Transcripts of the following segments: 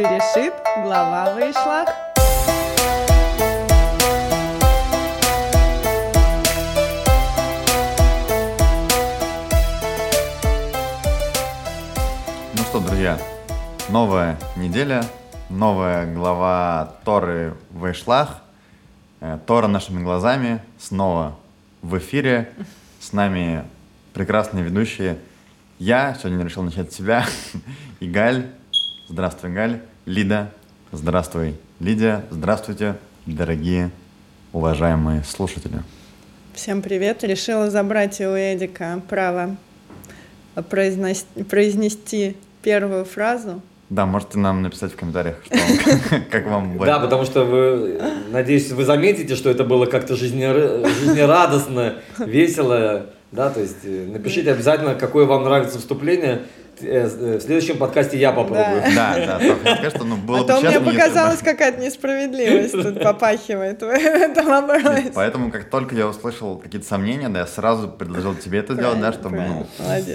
Берешит, глава вышла. Ну что, друзья, новая неделя, новая глава Торы Вайшлах. Э, Тора нашими глазами снова в эфире. С нами прекрасные ведущие. Я сегодня решил начать с себя. И Галь. Здравствуй, Галь. Лида. Здравствуй, Лидия. Здравствуйте, дорогие, уважаемые слушатели. Всем привет. Решила забрать у Эдика право произнести, произнести первую фразу. Да, можете нам написать в комментариях, что как вам будет. Да, потому что вы, надеюсь, вы заметите, что это было как-то жизнера- жизнерадостно, весело. Да, то есть э, напишите обязательно, какое вам нравится вступление. Э, э, В следующем подкасте я попробую. Да, да, только скажу, что ну, было а бы то мне показалась какая-то несправедливость тут попахивает в этом вопросе. Поэтому, как только я услышал какие-то сомнения, да, я сразу предложил тебе это сделать, да, чтобы ну,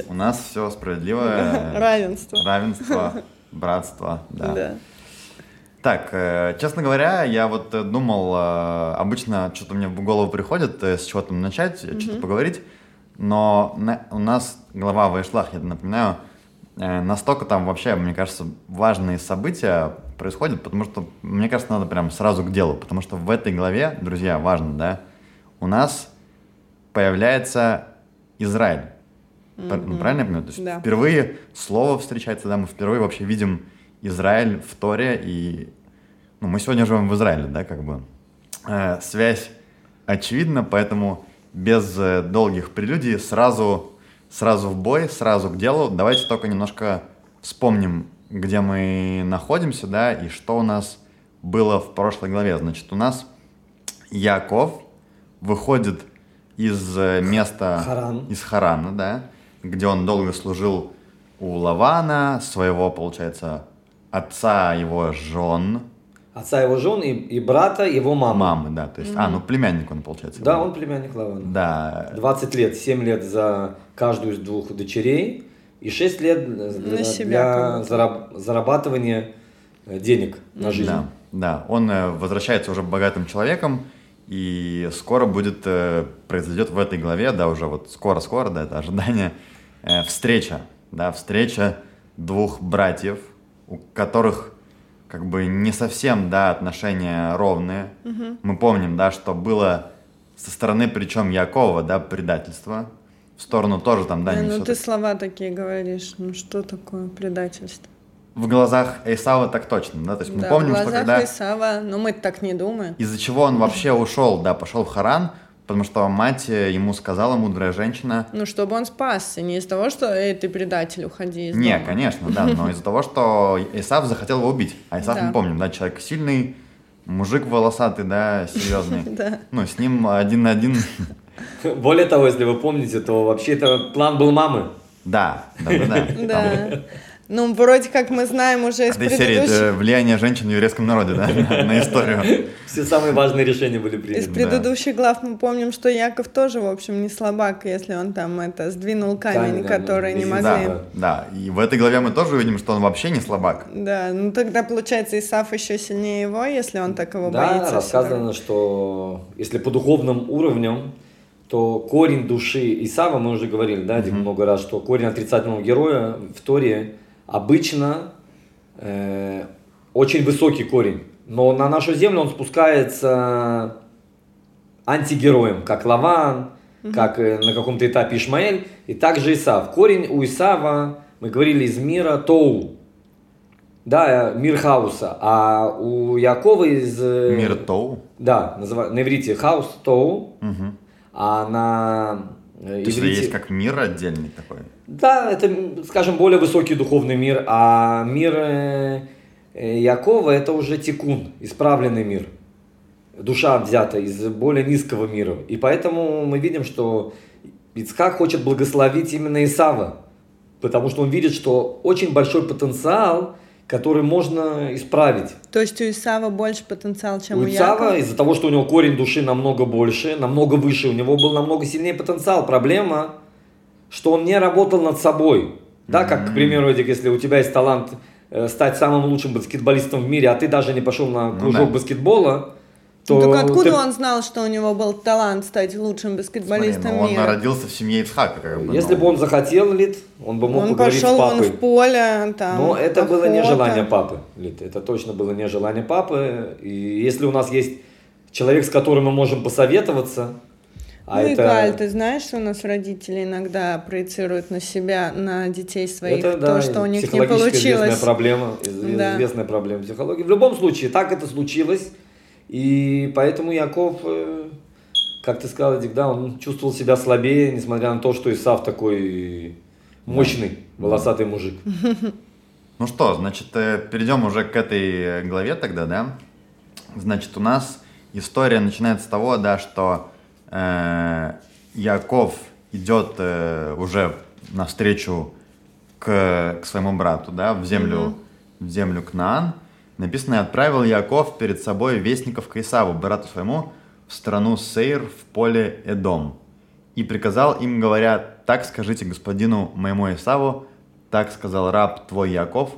у нас все справедливое, Равенство. равенство, братство, да. Да. Так, э, честно говоря, я вот думал, обычно что-то мне в голову приходит, с чего там начать, э, что-то поговорить, но на- у нас глава Вайшлах, я напоминаю, настолько там вообще, мне кажется, важные события происходят, потому что, мне кажется, надо прям сразу к делу, потому что в этой главе, друзья, важно, да, у нас появляется Израиль. Ну, правильно я понимаю? То есть Да. впервые слово встречается, да, мы впервые вообще видим Израиль в Торе, и ну, мы сегодня живем в Израиле, да, как бы. Э, связь очевидна, поэтому без э, долгих прелюдий сразу, сразу в бой, сразу к делу. Давайте только немножко вспомним, где мы находимся, да, и что у нас было в прошлой главе. Значит, у нас Яков выходит из э, места... Харан. Из Харана, да, где он долго служил у Лавана, своего, получается, отца его жен, Отца его жен и, и брата его мамы. мамы, да, то есть, а, ну, племянник он, получается. Да, его. он племянник Лавана. Да, 20 лет, 7 лет за каждую из двух дочерей и 6 лет для, себя для зараб- зарабатывания э, денег на жизнь. да, да, он э, возвращается уже богатым человеком, и скоро будет, э, произойдет в этой главе, да, уже вот скоро-скоро, да, это ожидание, встреча, да, встреча двух братьев, у которых как бы не совсем, да, отношения ровные. Мы помним, да, что было со стороны, причем Якова, да, предательство. В сторону тоже там, да, Э, не ну ты слова такие говоришь. Ну что такое предательство? В глазах Эйсава так точно, да, то есть мы да, помним, в что глазах когда... Исава, но мы так не думаем. Из-за чего он вообще ушел, да, пошел в Харан, потому что мать э, ему сказала, мудрая женщина, Ну, чтобы он спасся, не из того, что «Эй, ты предатель, уходи из не, дома». конечно, да, но из-за того, что Исав захотел его убить. А Да. мы помним, да, человек сильный, мужик волосатый, да, серьезный. Ну, с ним один на один, Более того, если вы помните, то вообще это план был мамы. да, да, да, да. Да. Ну, вроде как мы знаем уже из серии предыдущих... это влияние женщин в еврейском народе, да, на, историю. Все самые важные решения были Из приняты. Да. предыдущих глав мы помним, что Яков тоже, в общем, не слабак, если он там это сдвинул камень, да, который да, не могли. Да, да, и в этой главе мы тоже увидим, что он вообще не слабак. Да, ну тогда получается Исаф еще сильнее его, если он так его Да, боится. рассказано, что если по духовным уровням, то корень души Исава, мы уже говорили, да, Дим, много раз, что корень отрицательного героя в Торе обычно э, очень высокий корень. Но на нашу землю он спускается антигероем, как Лаван, как э, на каком-то этапе Ишмаэль, и также Исав. Корень у Исава, мы говорили, из мира תוהו, да, э, мир хаоса, а у Якова из... э, Мир תוהו. Да, называ- на иврите хаос תוהו, Мгм. А на э, То есть иврите... есть как мир отдельный такой. Да, это, скажем, более высокий духовный мир, а мир э, э, Якова это уже תיקון, исправленный мир. Душа взята из более низкого мира. И поэтому мы видим, что Ицхак хочет благословить именно Исава, потому что он видит, что очень большой потенциал, который можно исправить. То есть у Исава больше потенциал, чем у, у Исава из-за того, что у него корень души намного больше, намного выше, у него был намного сильнее потенциал. Проблема, что он не работал над собой. Да, как, к примеру, Эдик, если у тебя есть талант э, стать самым лучшим баскетболистом в мире, а ты даже не пошел на Ну кружок да. баскетбола, то Ну, так откуда ты- он знал, что у него был талант стать лучшим Смотри, баскетболистом ну, он мира? родился в семье Ицхака, как бы. Если ну. бы он захотел, Лид, он бы мог Он поговорить пошел с папой. в поле, там, Но это было не охота. желание папы, Лид. Это точно было не желание папы. И если у нас есть человек, с которым мы можем посоветоваться, а ну, это... и Галь, ты знаешь, что у нас родители иногда проецируют на себя, на детей своих, Это, то, да, что у них не психологически известная получилось. проблема, из- Да. известная проблема психологии. В любом случае, так это случилось, и поэтому Яков, э, как ты сказал, Эдик, да, он чувствовал себя слабее, несмотря на то, что Исав такой мощный, волосатый мужик. Ну что, значит, э, перейдем уже к этой э, главе тогда, да? Значит, у нас история начинается с того, да, что э, Яков идет э, уже навстречу к, к своему брату, да, в землю, в землю Кнаан. Написано, «И отправил Яков перед собой вестников к Исаву, брату своему, в страну Сейр, в поле Эдом. И приказал им, говоря, так скажите господину моему Исаву, так сказал раб твой Яков,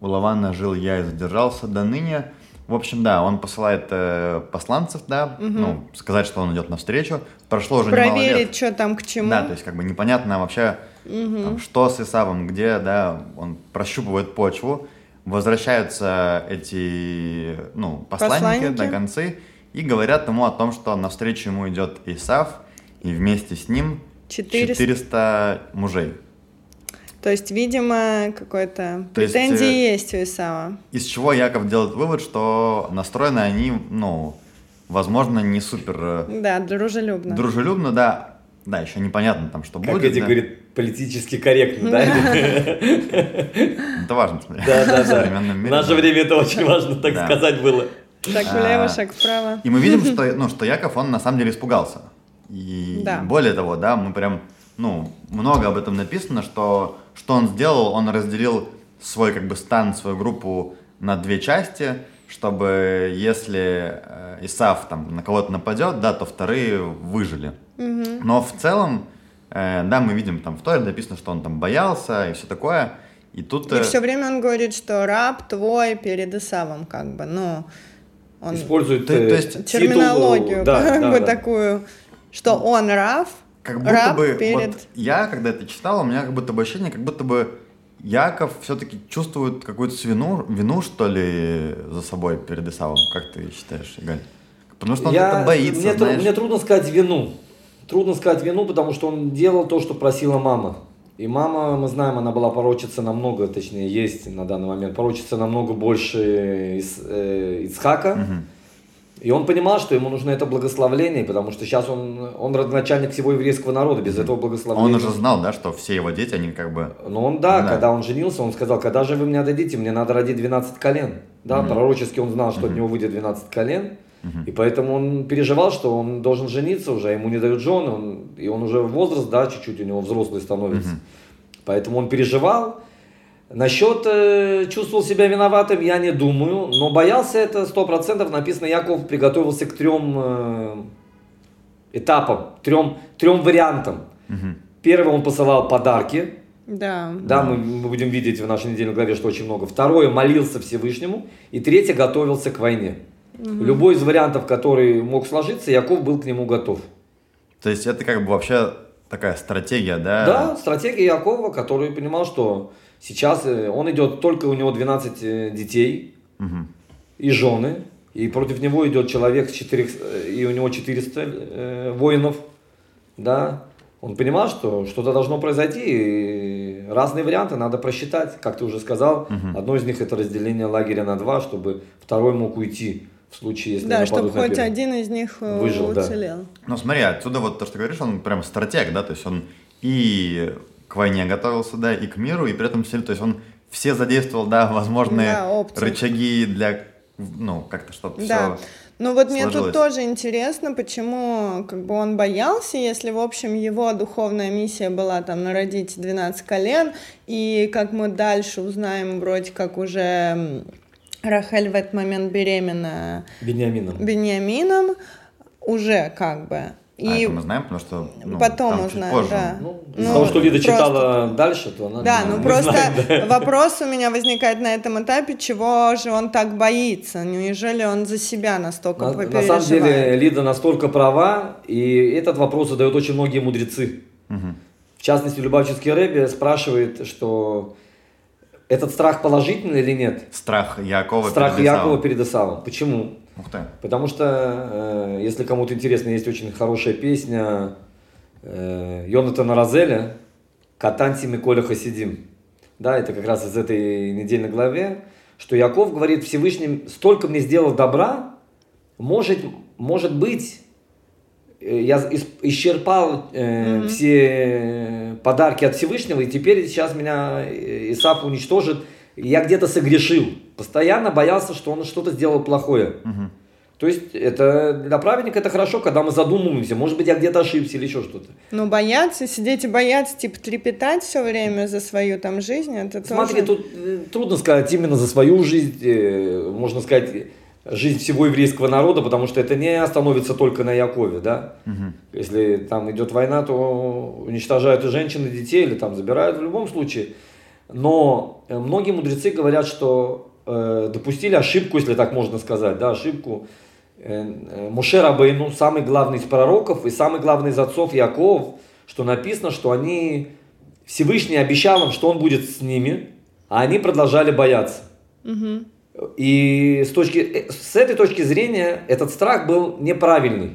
у Лавана жил я и задержался до ныне. В общем, да, он посылает э, посланцев, да, ну, сказать, что он идет навстречу. Прошло уже немало лет. Проверить, что там к чему. Да, то есть как бы непонятно вообще, там, что с Исавом, где, да, он прощупывает почву, возвращаются эти, ну, посланники, Посланники. до концы и говорят ему о том, что навстречу ему идет Исав, и вместе с ним 400. 400 мужей. То есть, видимо, какой-то То есть, претензии э, есть у Исава. Из чего Яков делает вывод, что настроены они, ну, возможно, не супер э, Да, дружелюбно. дружелюбно, да, да, еще непонятно там, что Как будет. Эдик да. говорит, политически корректно, да? Это важно, смотри. Да, да, В да. В наше время это очень важно, так сказать было. Шаг А, влево, шаг вправо. И мы видим, что, ну, что Яков, он на самом деле испугался. И Да. более того, да, мы прям, ну, много об этом написано, что, что он сделал, он разделил свой, как бы, стан, свою группу на две части, чтобы если э, Исав там на кого-то нападет, да, то вторые выжили. Но в целом, э, да, мы видим там в Торе написано, что он там боялся и все такое. И тут... И э, все время он говорит, что раб твой перед Исавом, как бы, ну, он Использует То- то есть титул, терминологию, да, как да, бы да. такую, что он раб, Как будто раб бы, перед... вот я, когда это читал, у меня как будто бы ощущение, как будто бы Яков все-таки чувствует какую-то вину, вину, что ли, за собой перед Исавом. Как ты считаешь, Игаль? Потому что он Я- как-то боится, мне, знаешь. мне трудно сказать вину. Трудно сказать вину, потому что он делал то, что просила мама. И мама, мы знаем, она была порочиться намного, точнее, есть на данный момент, порочиться намного больше из, э, Ицхака. Мгм. И он понимал, что ему нужно это благословление, потому что сейчас он, он родоначальник всего еврейского народа, без этого благословения. Он уже знал, да, что все его дети, они как бы... Но он, да, Да. когда он женился, он сказал, когда же вы мне отдадите, мне надо родить 12 колен. Да, пророчески он знал, что от него выйдет 12 колен. И поэтому он переживал, что он должен жениться уже, ему не дают жены, он, и он уже возраст, да, чуть-чуть у него взрослый становится. Поэтому он переживал. Насчет э, чувствовал себя виноватым, я не думаю, но боялся это сто процентов. Написано, Яков приготовился к трем э, этапам, трем, трем вариантам. Мгм. Первый он посылал подарки, Да. да, мы, мы будем видеть в нашей недельной главе, что очень много. Второе, молился Всевышнему. И третье, готовился к войне. Любой из вариантов, который мог сложиться, Яков был к нему готов. То есть это как бы вообще такая стратегия, да? Да, стратегия Якова, который понимал, что сейчас э, он идет, только у него 12 э, детей Мгм. и жены, и против него идет человек, с 4, и у него 400 э, воинов, да. Он понимал, что что-то должно произойти, и разные варианты надо просчитать, как ты уже сказал. Одно из них это разделение лагеря на два, чтобы второй мог уйти в случае, если Да, чтобы хоть один из них э, Выжил, да. уцелел. Ну смотри, отсюда вот то, что ты говоришь, он прям стратег, да, то есть он и к войне готовился, да, и к миру, и при этом все, то есть он все задействовал, да, возможные Да, опции. рычаги для, ну, как-то, чтобы Да. все... Ну вот мне сложилось. тут тоже интересно, почему как бы он боялся, если, в общем, его духовная миссия была там народить 12 колен, и как мы дальше узнаем, вроде как уже Рахель в этот момент беременна Бениамином. Бениамином, уже как бы А И это мы знаем, потому что ну, потом там чуть узнаем, позже. да. Ну, Ну, того, что Лида просто- читала дальше, то она Да, ну не просто знает, да. вопрос у меня возникает на этом этапе, чего же он так боится? Неужели он за себя настолько На, на самом деле Лида настолько права, и этот вопрос задают очень многие мудрецы. Мгм. В частности, Любавческий Рэбби спрашивает, что этот страх положительный или нет? Страх Якова страх перед Исавом. Якова перед Исавом. Почему? Ух ты. Потому что, э, если кому-то интересно, есть очень хорошая песня э, Йонатана Розеля «Катанти Миколя Хасидим». Да, это как раз из этой недельной главе, что Яков говорит Всевышним, столько мне сделал добра, может, может быть, э, я ис- исчерпал э, все подарки от Всевышнего, и теперь сейчас меня э, Исаак уничтожит, я где-то согрешил. Постоянно боялся, что он что-то сделал плохое. Мгм. То есть это для праведника это хорошо, когда мы задумываемся, может быть, я где-то ошибся или еще что-то. Ну, бояться, сидеть и бояться, типа, трепетать все время за свою там жизнь, это Смотри, тоже... тут э, трудно сказать именно за свою жизнь, э, можно сказать, жизнь всего еврейского народа, потому что это не остановится только на Якове, да. Мгм. Если там идет война, то уничтожают и женщин, и детей, или там забирают в любом случае. Но э, многие мудрецы говорят, что э, допустили ошибку, если так можно сказать, да, ошибку. Э, э, Муше Рабейну, самый главный из пророков и самый главный из отцов Яков, что написано, что они, Всевышний обещал им, что он будет с ними, а они продолжали бояться. Мгм. И с, точки, э, с этой точки зрения этот страх был неправильный.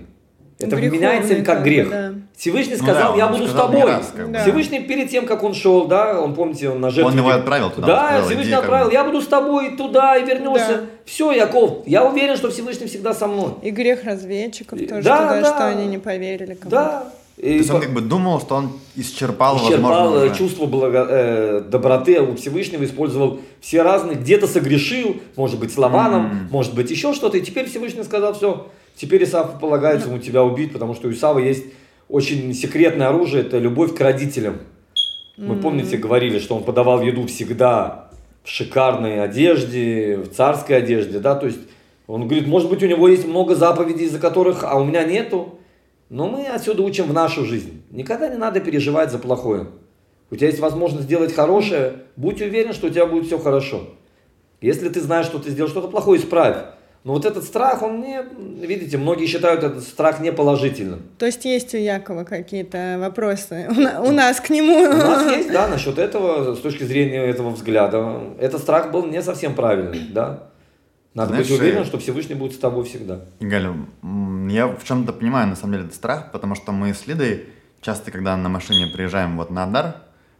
Это Греховный меняется как грех. да. Всевышний Ну сказал, да, я буду с сказал не тобой. раз. Да. Всевышний перед тем, как он шел, да, он, помните, он на жертву. Он его отправил туда, Да, сказал, Всевышний отправил, я буду с тобой туда и вернешься. Да. Все, Яков, я уверен, что Всевышний всегда со мной. И грех разведчиков И- тоже да, туда, да. что они не поверили кому Да. То И есть он как бы думал, что он исчерпал, исчерпал возможно, э, чувство благо- э, доброты у Всевышнего, использовал все разные, где-то согрешил, может быть, с Лаваном, М. может быть, еще что-то, и теперь Всевышний сказал, все, теперь Исафу полагается ему тебя убить, потому что у Исава есть очень секретное оружие, это любовь к родителям. Мы, помните, говорили, что он подавал еду всегда в шикарной одежде, в царской одежде, да, то есть он говорит, может быть, у него есть много заповедей, из-за которых, а у меня нету, но мы отсюда учим в нашу жизнь. Никогда не надо переживать за плохое. У тебя есть возможность сделать хорошее, будь уверен, что у тебя будет все хорошо. Если ты знаешь, что ты сделал что-то плохое, исправь. Но вот этот страх, он не, видите, многие считают этот страх неположительным. То есть есть у Якова какие-то вопросы у, на- у нас к нему? У нас есть, да, насчет этого, с точки зрения этого взгляда, этот страх был не совсем правильный, да. Надо Знаешь, быть уверенным, э, что Всевышний будет с тобой всегда. Галя, м, я в чем-то понимаю, на самом деле, этот страх, потому что мы с Лидой часто, когда на машине приезжаем вот на Адар,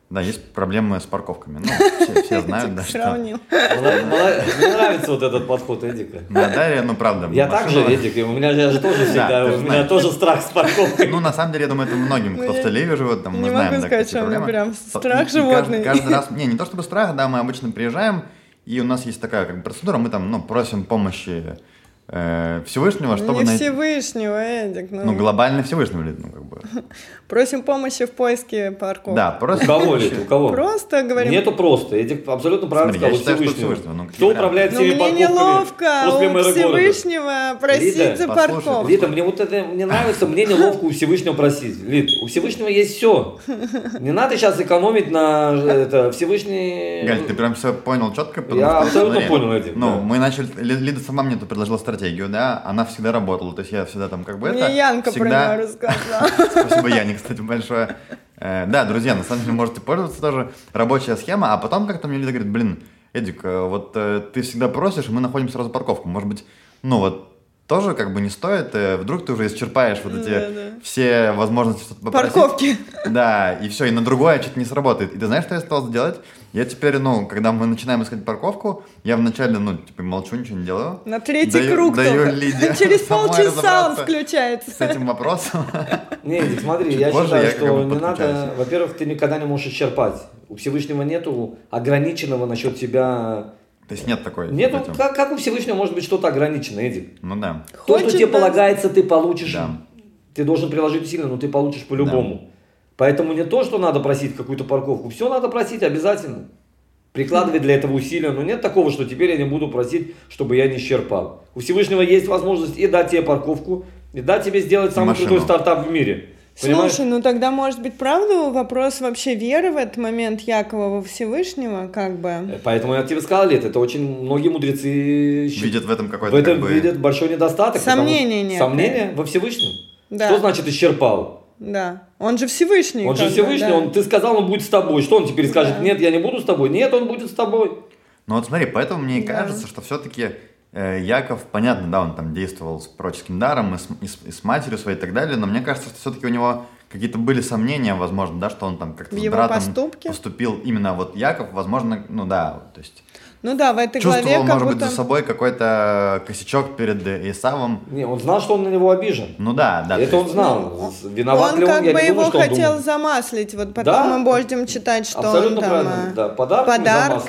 да, есть проблемы с парковками. Ну, все, все знают, да, что Мне нравится вот этот подход Эдика. на Адаре, ну, правда, Я так же, машина- Эдик, у меня же тоже всегда, у меня тоже страх с парковкой. Ну, на самом деле, я думаю, это многим, кто в Тель-Авиве живет, там, мы не знаем, могу да, сказать, какие что у прям страх животный. Каждый раз, не, не то чтобы страх, да, мы обычно приезжаем, и у нас есть такая как бы процедура, мы там, ну, просим помощи э, Всевышнего, чтобы не найти... Всевышнего, Эдик. Ну, Ну, глобально Всевышнего, ну, как бы... Просим помощи в поиске парковки. Да, У просто... кого, Лид, у кого? Просто говорим, Нету просто. Эдик абсолютно правильно Смотри, я сказал. у считаю, что Всевышнего. Всевышнего, ну, Кто управляет ну всеми мне парковками неловко после у? Всевышнего просить Лида, за парковку. Лида, мне вот это мне нравится, мне неловко у Всевышнего просить. Лид, у Всевышнего есть все. Не надо сейчас экономить на это Всевышний. Галь, ты прям все понял четко? Я абсолютно понял, Эдик, Ну, мы начали, Ли- Лида сама мне тут предложила стратегию, да, она всегда работала, то есть я всегда там как бы это... Мне Янка всегда... про нее рассказала. Спасибо, Яне, кстати, большое. Э, Да, друзья, на самом деле можете пользоваться тоже. Рабочая схема, а потом как-то мне Лида говорит, блин, Эдик, э, вот э, ты всегда просишь, мы находим сразу парковку. Может быть, ну вот тоже как бы не стоит, вдруг ты уже исчерпаешь вот эти все возможности что-то попросить. Парковки. Да, и все, и на другое что-то не сработает. И ты знаешь, что я стал делать? Я теперь, ну, когда мы начинаем искать парковку, я вначале, ну, типа, молчу, ничего не делаю. На третий Даю- круг даю только. Лиде Через полчаса он разобраться с включается. этим вопросом. Не, Эдик, смотри, Чуть я считаю, я что не надо, во-первых, ты никогда не можешь исчерпать. У Всевышнего нету ограниченного насчет тебя. То есть нет такой... Этим. как, как у Всевышнего может быть что-то ограниченное, Эдик? Ну да. То, что Хочет, тебе да. полагается, ты получишь. Да. Ты должен приложить усилия, но ты получишь по-любому. Поэтому не то, что надо просить какую-то парковку, все надо просить обязательно. Прикладывать для этого усилия, но нет такого, что теперь я не буду просить, чтобы я не исчерпал. У Всевышнего есть возможность и дать тебе парковку, и дать тебе сделать самый Машину. крутой стартап в мире. Понимаешь? Слушай, ну тогда может быть правда вопрос вообще веры в этот момент Якова во Всевышнего, как бы. Поэтому я тебе сказал, Лет, это очень многие мудрецы Видят в этом в какой-то этом как бы... видят большой недостаток. Сомнения нет. Сомнения во Всевышнем. Да. Что значит исчерпал? Да. Он же Всевышний. Он же Всевышний, да. он, ты сказал, он будет с тобой. Что он теперь скажет? Да. Нет, я не буду с тобой. Нет, он будет с тобой. Ну вот смотри, поэтому мне Да. кажется, что все-таки Яков, понятно, да, он там действовал с пророческим даром и с, и с- и с матерью своей и так далее, но мне кажется, что все-таки у него какие-то были сомнения, возможно, да, что он там как-то В с братом поступке? поступил именно вот Яков, возможно, ну да, то есть Ну да, в этой чувствовал, главе может быть, будто... за собой какой-то косячок перед Исавом. Не, он знал, что он на него обижен. Ну да, да. то Это он знал. Виноват он ли он, как я бы не его думаю, хотел думал. замаслить. Вот потом Да. мы будем читать, что Абсолютно он там правильно, э, да, подарок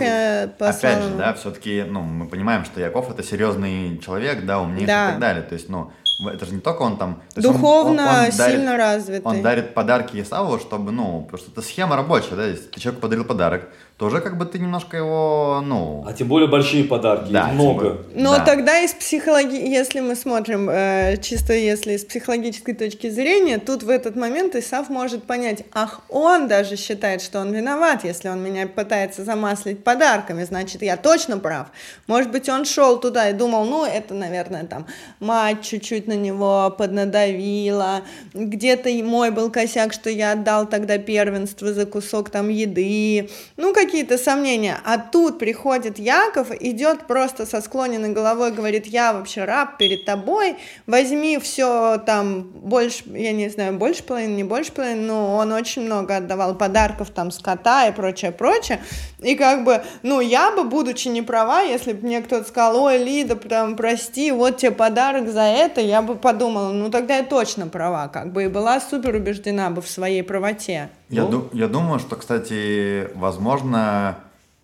послал. Опять же, да, все-таки, ну, мы понимаем, что Яков это серьезный человек, да, умнейший Да. и так далее. То есть, ну, это же не только он там... то он- Духовно он- он дарит- сильно развитый. Он дарит подарки Исаву, чтобы, ну, что это схема рабочая, да, если ты человеку подарил подарок, то уже как бы ты немножко его, ну... А тем более большие подарки, Да, много. Но Да. тогда из психологии, если мы смотрим э, чисто если с психологической точки зрения, тут в этот момент Исав может понять, ах, он даже считает, что он виноват, если он меня пытается замаслить подарками, значит, я точно прав. Может быть, он шел туда и думал, ну, это, наверное, там, мать чуть-чуть на него поднадавила, где-то мой был косяк, что я отдал тогда первенство за кусок там еды, ну, какие-то сомнения. А тут приходит Яков, идет просто со склоненной головой, говорит, я вообще раб перед тобой, возьми все там больше, я не знаю, больше половины, не больше половины, но он очень много отдавал подарков там скота и прочее, прочее. И как бы, ну, я бы, будучи не права, если бы мне кто-то сказал, ой, Лида, там, прости, вот тебе подарок за это, я бы подумала, ну, тогда я точно права, как бы, и была супер убеждена бы в своей правоте. Я, Ну. ду- я думаю, что, кстати, возможно,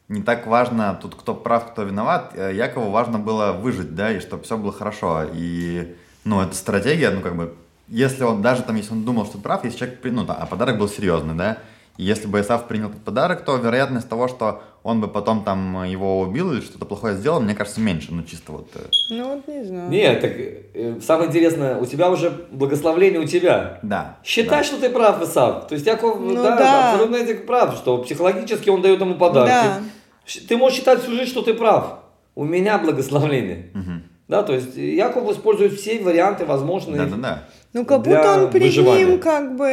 не так важно тут, кто прав, кто виноват. Э, Якову важно было выжить, да, и чтобы все было хорошо. И, ну, это стратегия, ну, как бы, если он, даже там, если он думал, что прав, если человек, ну, да, а подарок был серьезный, да, и если бы Исав принял этот подарок, то вероятность того, что он бы потом там его убил или что-то плохое сделал, мне кажется, меньше, ну, чисто вот. э, Ну, вот не знаю. Нет, так э, самое интересное, у тебя уже благословление у тебя. Да. Считай, да. что ты прав, Исав. То есть Яков, Ну да, да. абсолютно этих прав, что психологически он дает ему подарки. Да. Ты можешь считать всю жизнь, что ты прав. У меня благословление. Мгм. Да, то есть Яков использует все варианты возможные. Да-да-да. Ну, как будто он перед выживания. ним как бы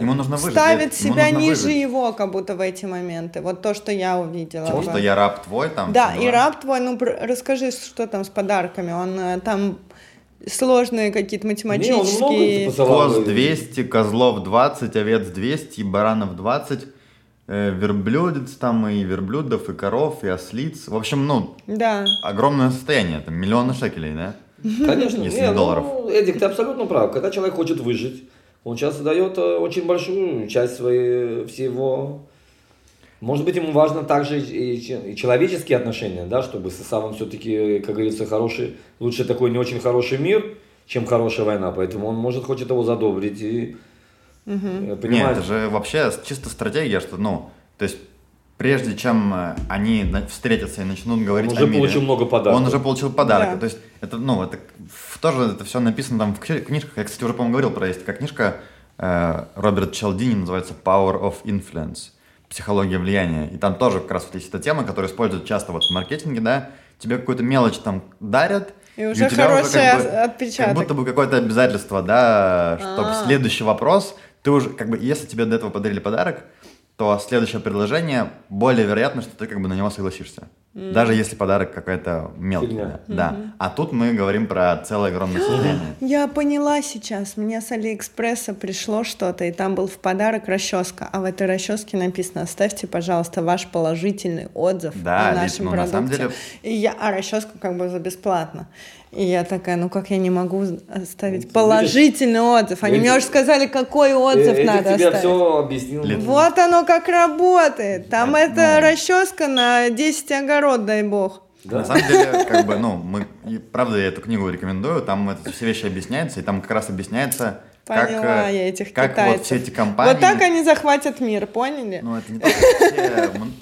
Ему нужно выжить, ставит ему себя нужно ниже выжить. его, как будто в эти моменты. Вот то, что я увидела. Потому бы. что я раб твой там. Да, все и раб твой, ну расскажи, что там с подарками. Он э, там сложные какие-то Не, он много математические. посылал. Коз 200, козлов 20, овец 200, и баранов 20, э, верблюдец там, и верблюдов, и коров, и ослиц. В общем, ну, Да. огромное состояние, там миллионы шекелей, да? Конечно, Если не, не ну, долларов. Эдик, ты абсолютно прав. Когда человек хочет выжить, он часто дает э, очень большую часть своей, всего. Может быть, ему важно также и, и человеческие отношения, да, чтобы с Исавом все-таки, как говорится, хороший, лучше такой не очень хороший мир, чем хорошая война. Поэтому он, может, хочет его задобрить и э, Нет, это же вообще чисто стратегия, что, ну, то есть, прежде чем э, они встретятся и начнут говорить уже о мире, получил много подарков. Он уже получил подарок. Да. То есть, это, ну, это тоже это все написано там в кни- книжках. Я, кстати, уже, по-моему, говорил про есть такая книжка э, Роберт Челдини, называется Power of Influence. Психология влияния. И там тоже как раз вот есть эта тема, которую используют часто вот в маркетинге, да. Тебе какую-то мелочь там дарят, И уже у тебя хороший как бы- отпечаток. Как будто бы какое-то обязательство, да, чтобы А. следующий вопрос, ты уже, как бы, если тебе до этого подарили подарок, то следующее предложение более вероятно, что ты как бы на него согласишься. Даже если подарок какая-то мелкий. Фигня. Да. А тут мы говорим про целое огромное состояние. Я поняла сейчас. Мне с Алиэкспресса пришло что-то, и там был в подарок расческа. А в этой расческе написано: оставьте, пожалуйста, ваш положительный отзыв Да, о ведь, нашем ну, на продукте. самом деле- И я, а расческу как бы за бесплатно. И я такая, ну как я не могу оставить Видишь? положительный отзыв? Они мне уже сказали, какой отзыв Э, Эдик надо тебе оставить. все объяснил. Вот оно как работает. Там Это, это ну- расческа на 10 огород, дай бог. Да. На самом деле, как бы, ну, мы, и правда, я эту книгу рекомендую, там это все вещи объясняются, и там как раз объясняется, как, Поняла э, я этих как китайцев. вот все эти компании... Вот так они захватят мир, поняли? Ну, это не м,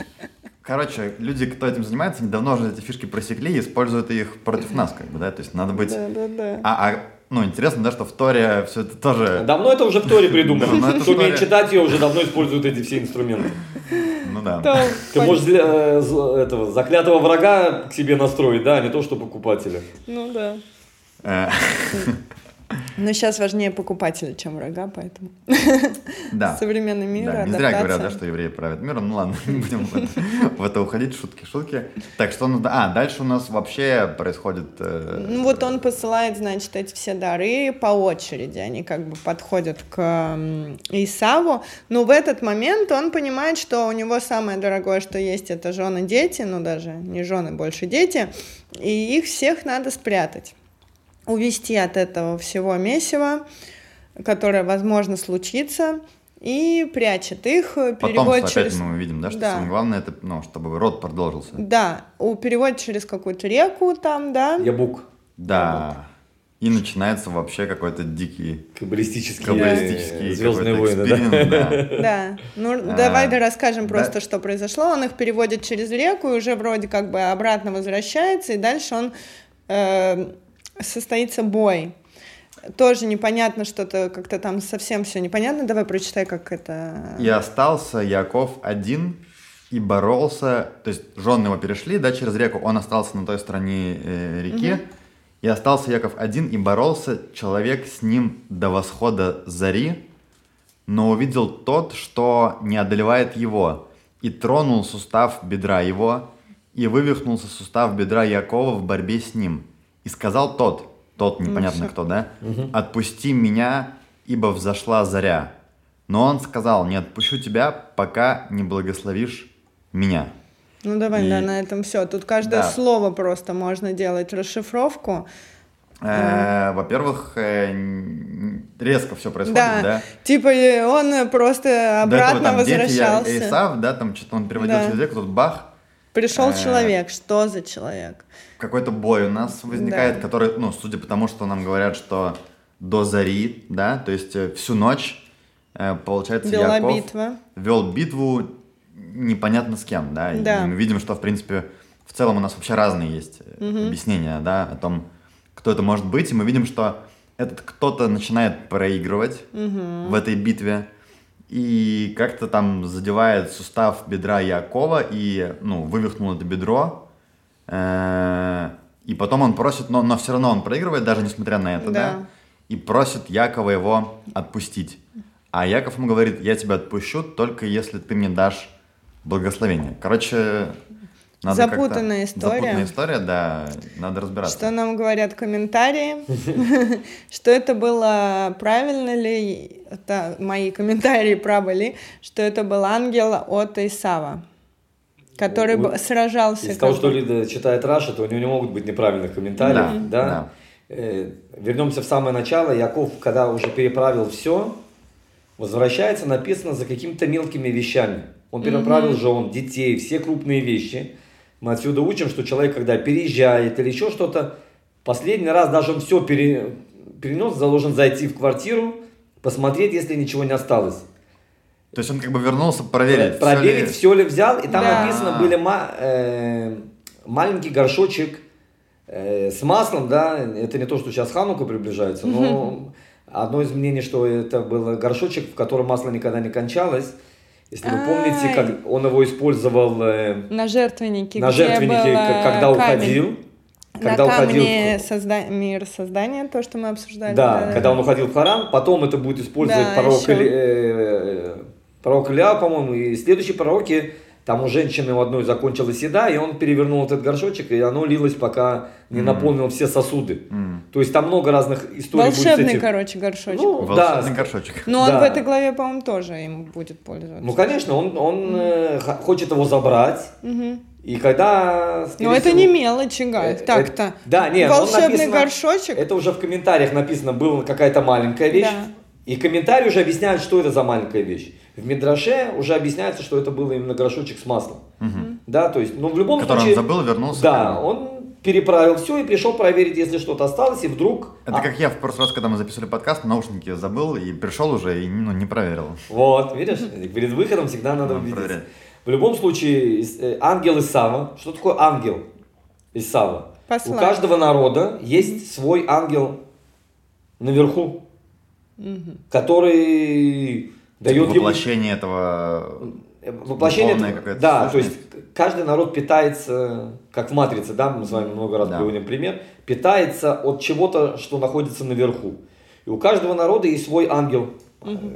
Короче, люди, кто этим занимается, они давно уже эти фишки просекли и используют их против нас, как бы, да, то есть надо быть... Да, да, да. А, а ну, интересно, да, что в Торе все это тоже... Давно это уже в Торе придумано. Кто умеет читать, ее уже давно используют эти все инструменты. Ну да. Ты можешь э, этого заклятого врага к себе настроить, да, а не то, что покупателя. Ну да. Но сейчас важнее покупателя, чем врага, поэтому Да. современный мир, Да, не зря адаптация. говорят, да, что евреи правят миром. Ну ладно, не будем в это, в это уходить, шутки, шутки. Так, что ну, да, а, дальше у нас вообще происходит... э, Ну вот он посылает, значит, эти все дары по очереди, они как бы подходят к Исаву, но в этот момент он понимает, что у него самое дорогое, что есть, это жены, дети, ну даже не жены, больше дети, и их всех надо спрятать, увести от этого всего месива, которое, возможно, случится, и прячет их, э, Потом переводит опять через... мы увидим, да, что Да. самое главное, это, ну, чтобы род продолжился. Да, у переводит через какую-то реку там, да, Ябук. Да. И начинается вообще какой-то дикий Каббалистический, каббалистический Звездные какой-то войны, да? да. Да, ну А, давай да расскажем да. просто, что произошло. Он их переводит через реку и уже вроде как бы обратно возвращается, и дальше он э, состоится бой. Тоже непонятно что-то, как-то там совсем все непонятно. Давай прочитай, как это. И остался Яков один и боролся, то есть жены его перешли, да, через реку, он остался на той стороне э, реки, и остался Яков один и боролся человек с ним до восхода зари, но увидел тот, что не одолевает его, и тронул сустав бедра его, и вывихнулся сустав бедра Якова в борьбе с ним. И сказал тот, тот непонятно всё. кто, да, «Отпусти меня, ибо взошла заря». Но он сказал, не отпущу тебя, пока не благословишь меня. Ну давай, И- да, на этом все. Тут каждое Да. слово просто можно делать расшифровку. Э, Во-первых, э, резко все происходит, Да, да? типа он просто До этого обратно там дети, я- возвращался. Исав, да, там что-то он переводил Да. реку, тут бах, Пришел Э, человек. Что за человек? какой-то бой у нас возникает, Да. который, ну, судя по тому, что нам говорят, что до зари, да, то есть э, всю ночь, э, получается, Была Яков битва. вел битву непонятно с кем, да, и Да. мы видим, что, в принципе, в целом у нас вообще разные есть э, объяснения, да, о том, кто это может быть, и мы видим, что этот кто-то начинает проигрывать в этой битве, и как-то там задевает сустав бедра Якова и, ну, вывихнул это бедро, Э, и потом он просит, но, но все равно он проигрывает, даже несмотря на это, да. Да. и просит Якова его отпустить. А Яков ему говорит, я тебя отпущу, только если ты мне дашь благословение. Короче, надо Запутанная история. Запутанная история, да, надо разбираться. Что нам говорят комментарии? Что это было правильно ли? Это мои комментарии правы ли? Что это был ангел от Исава, который б- сражался. Из того, что. Лида читает Раша, то у него не могут быть неправильных комментариев. Да, Да, да. Э, Вернемся в самое начало. Яков, когда уже переправил все, возвращается, написано, за какими-то мелкими вещами. Он переправил жен, детей, все крупные вещи. Мы отсюда учим, что человек, когда переезжает или еще что-то, последний раз даже он все пере, перенес, должен зайти в квартиру, посмотреть, если ничего не осталось. То есть он как бы вернулся проверить. Проверить, ли- все ли взял, и там Да. написано были ма- э, маленький горшочек э, с маслом, да, это не то, что сейчас Ханука приближается, но одно из мнений, что это был горшочек, в котором масло никогда не кончалось. Если вы помните, как он его использовал э, На жертвеннике, на жертвеннике, когда уходил. На Когда уходил в- камне созда- мир создания, то, что мы обсуждали. Да, когда он уходил в Харан, потом это будет использовать Да, пророк, еще. Э, пророк Илья, по-моему, и следующие пророки, там у женщины у одной закончилась еда, и он перевернул этот горшочек, и оно лилось, пока не наполнил все сосуды. М. То есть там много разных историй будет с Волшебный, этим. короче, горшочек. Ну, Волшебный да. горшочек. Но он да. в этой главе, по-моему, тоже им будет пользоваться. Ну, конечно, он, он э, х- хочет его забрать, Мгм. и когда... Но это всего, не мелочи, Гай, э, так-то. э, Да, нет, он Волшебный написано- горшочек. Это уже в комментариях написано, была какая-то маленькая вещь. Да. И комментарии уже объясняют, что это за маленькая вещь. В Мидраше уже объясняется, что это было именно горшочек с маслом. Да, то есть, ну в любом Который он случае... забыл, вернулся. Да, он переправил все и пришел проверить, если что-то осталось, и вдруг... Это а, как я в прошлый раз, когда мы записывали подкаст, наушники забыл и пришел уже и ну, не проверил. Вот, видишь, перед выходом всегда надо убедиться. проверять. В любом случае, э, ангел Исава. Что такое ангел Исава? У Посланник. каждого народа есть свой ангел наверху, который дает ему... Воплощение этого... Воплощение этого- да, то сущность. есть каждый народ питается, как в матрице, да, мы с вами много раз Да. приводим пример, питается от чего-то, что находится наверху. И у каждого народа есть свой ангел.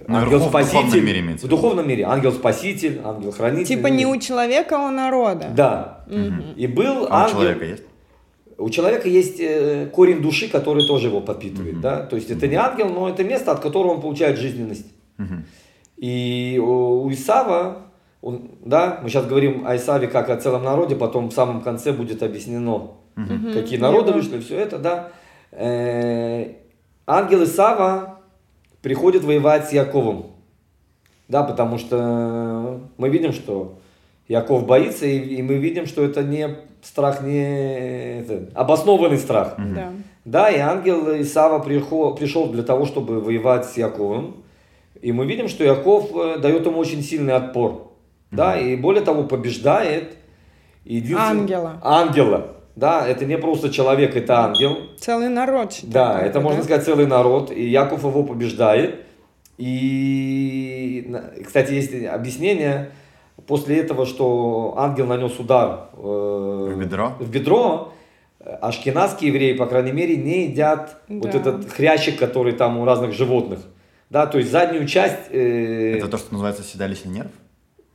Наверху, в духовном мире имеется В духовном мире. Ангел-спаситель, ангел-хранитель. Типа не у человека, а у народа. Да. И был А у ангел. человека есть? У человека есть э, корень души, который тоже его подпитывает, да. То есть это не ангел, но это место, от которого он получает жизненность. Мгм. И у, Исава, он- да, мы сейчас говорим о Исаве как о целом народе, потом в самом конце будет объяснено, какие народы вышли, все это, да. Э, ангел Исава приходит воевать с Яковом, да, потому что мы видим, что Яков боится, и, и мы видим, что это не страх, не это, обоснованный страх. Да. Да, и ангел Исава прихо- пришел для того, чтобы воевать с Яковом. И мы видим, что Яков э, дает ему очень сильный отпор. Да, и более того, побеждает. единственный- Ангела. Ангела. Да, это не просто человек, это ангел. Целый народ. Да, это бы, можно да? сказать целый народ. И Яков его побеждает. И, кстати, есть объяснение после этого, что ангел нанес удар э, В бедро? в бедро, ашкеназские евреи, по крайней мере, не едят вот Да. этот хрящик, который там у разных животных. Да, то есть заднюю часть, э, Это то, что называется седалищный нерв?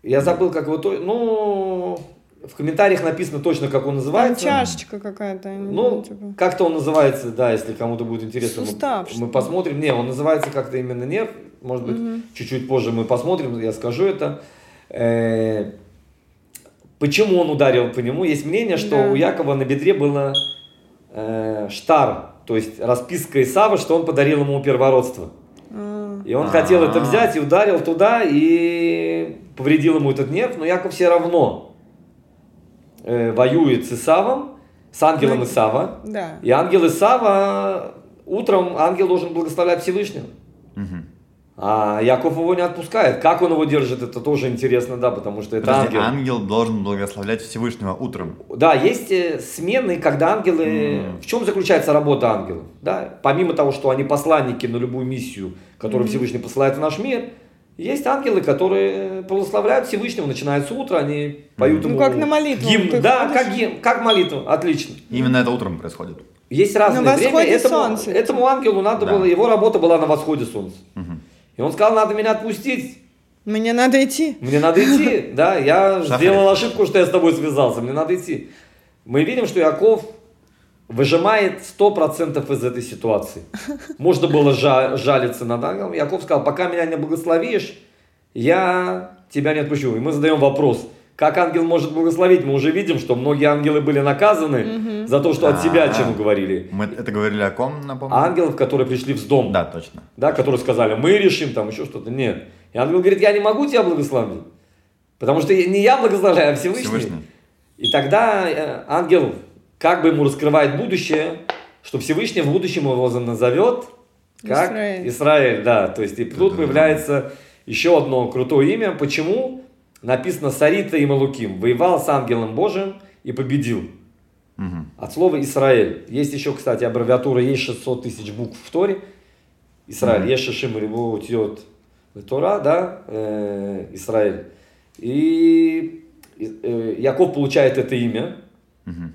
я забыл, как его, то- ну, в комментариях написано точно, как он Там называется. чашечка какая-то. Ну, типа. как-то он называется, да, если кому-то будет интересно. мы- Сустав, Мы, ли? посмотрим. Не, он называется как-то именно нерв. Может быть, чуть-чуть позже мы посмотрим, я скажу это. Э, Почему он ударил по нему? Есть мнение, что Да. у Якова на бедре было э, штар, то есть расписка Исава, что он подарил ему первородство. И он хотел это А. взять и ударил туда и повредил ему этот нерв, но Яков все равно э, воюет с Исавом, с ангелом Ну, Исава. Да. И ангел Исава, утром ангел должен благословлять Всевышнего. Мгм. А Яков его не отпускает. Как он его держит, это тоже интересно, да, потому что это Подожди, ангел. ангел должен благословлять Всевышнего утром. Да, есть э, смены, когда ангелы... М. В чем заключается работа ангелов? Да? Помимо того, что они посланники на любую миссию, которую Всевышний посылает в наш мир, есть ангелы, которые благословляют Всевышнего, начиная с утра, они поют Ну, ему как на молитву гимн. Да, ходишь? как гимн, как молитву, отлично. Именно это утром происходит. Есть разное На время. восходе Этому, солнца. этому ангелу надо Да. было, его работа была на восходе солнца. Мгм. И он сказал, надо меня отпустить. Мне надо идти. Мне надо идти, да, я сделал ошибку, что я с тобой связался, мне надо идти. Мы видим, что Яков выжимает 100% из этой ситуации. Можно было жа- жалиться над ангелом. Яков сказал, пока меня не благословишь, я тебя не отпущу. И мы задаем вопрос, как ангел может благословить? Мы уже видим, что многие ангелы были наказаны за то, что от себя А. чему говорили. Мы это говорили о ком, напомню? Ангелов, которые пришли в дом Да, точно. да, которые сказали, мы решим там еще что-то. Нет. И ангел говорит, я не могу тебя благословить. Потому что не я благословляю, а Всевышний. Всевышний. И тогда э, ангел как бы ему раскрывает будущее, что Всевышний в будущем его назовет как Израиль. Израиль, да. То есть и тут появляется еще одно крутое имя. Почему? Написано Сарита и Малуким. Воевал с ангелом Божиим и победил. Мгм. От слова Израиль. Есть еще, кстати, аббревиатура, есть 600 тысяч букв в Торе. Израиль. Мгм. Есть Шишим Рибо Утьет Тора, да, э, Израиль. И э, Яков получает это имя, Мгм.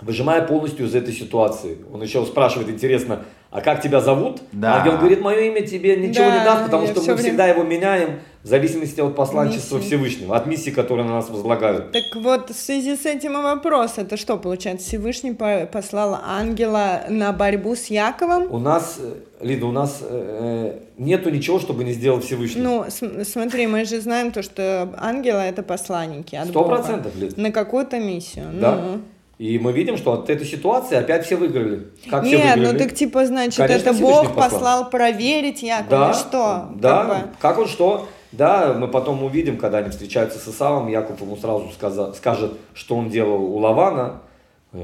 выжимая полностью из этой ситуации. Он еще спрашивает, интересно, а как тебя зовут? Да. Ангел говорит, мое имя тебе ничего Да, не даст, потому что мы время- всегда его меняем в зависимости от посланчества Миссии. Всевышнего, от миссии, которые на нас возлагают. Так вот, в связи с этим и вопрос, это что, получается, Всевышний по- послал ангела на борьбу с Яковом? У нас, э, Лида, у нас э, э, нету ничего, чтобы не сделал Всевышний. Ну, см- смотри, мы же знаем то, что ангелы это посланники от Сто процентов, Лид. На какую-то миссию. Да. Ну. И мы видим, что от этой ситуации опять все выиграли. Как все Нет, выиграли? ну так типа, значит, Конечно, это Всевышний Бог послал. послал проверить Якова, Да, что? да, Как бы. как он что? Да, мы потом увидим, когда они встречаются с Исавом, Яков ему сразу сказа- скажет, что он делал у Лавана.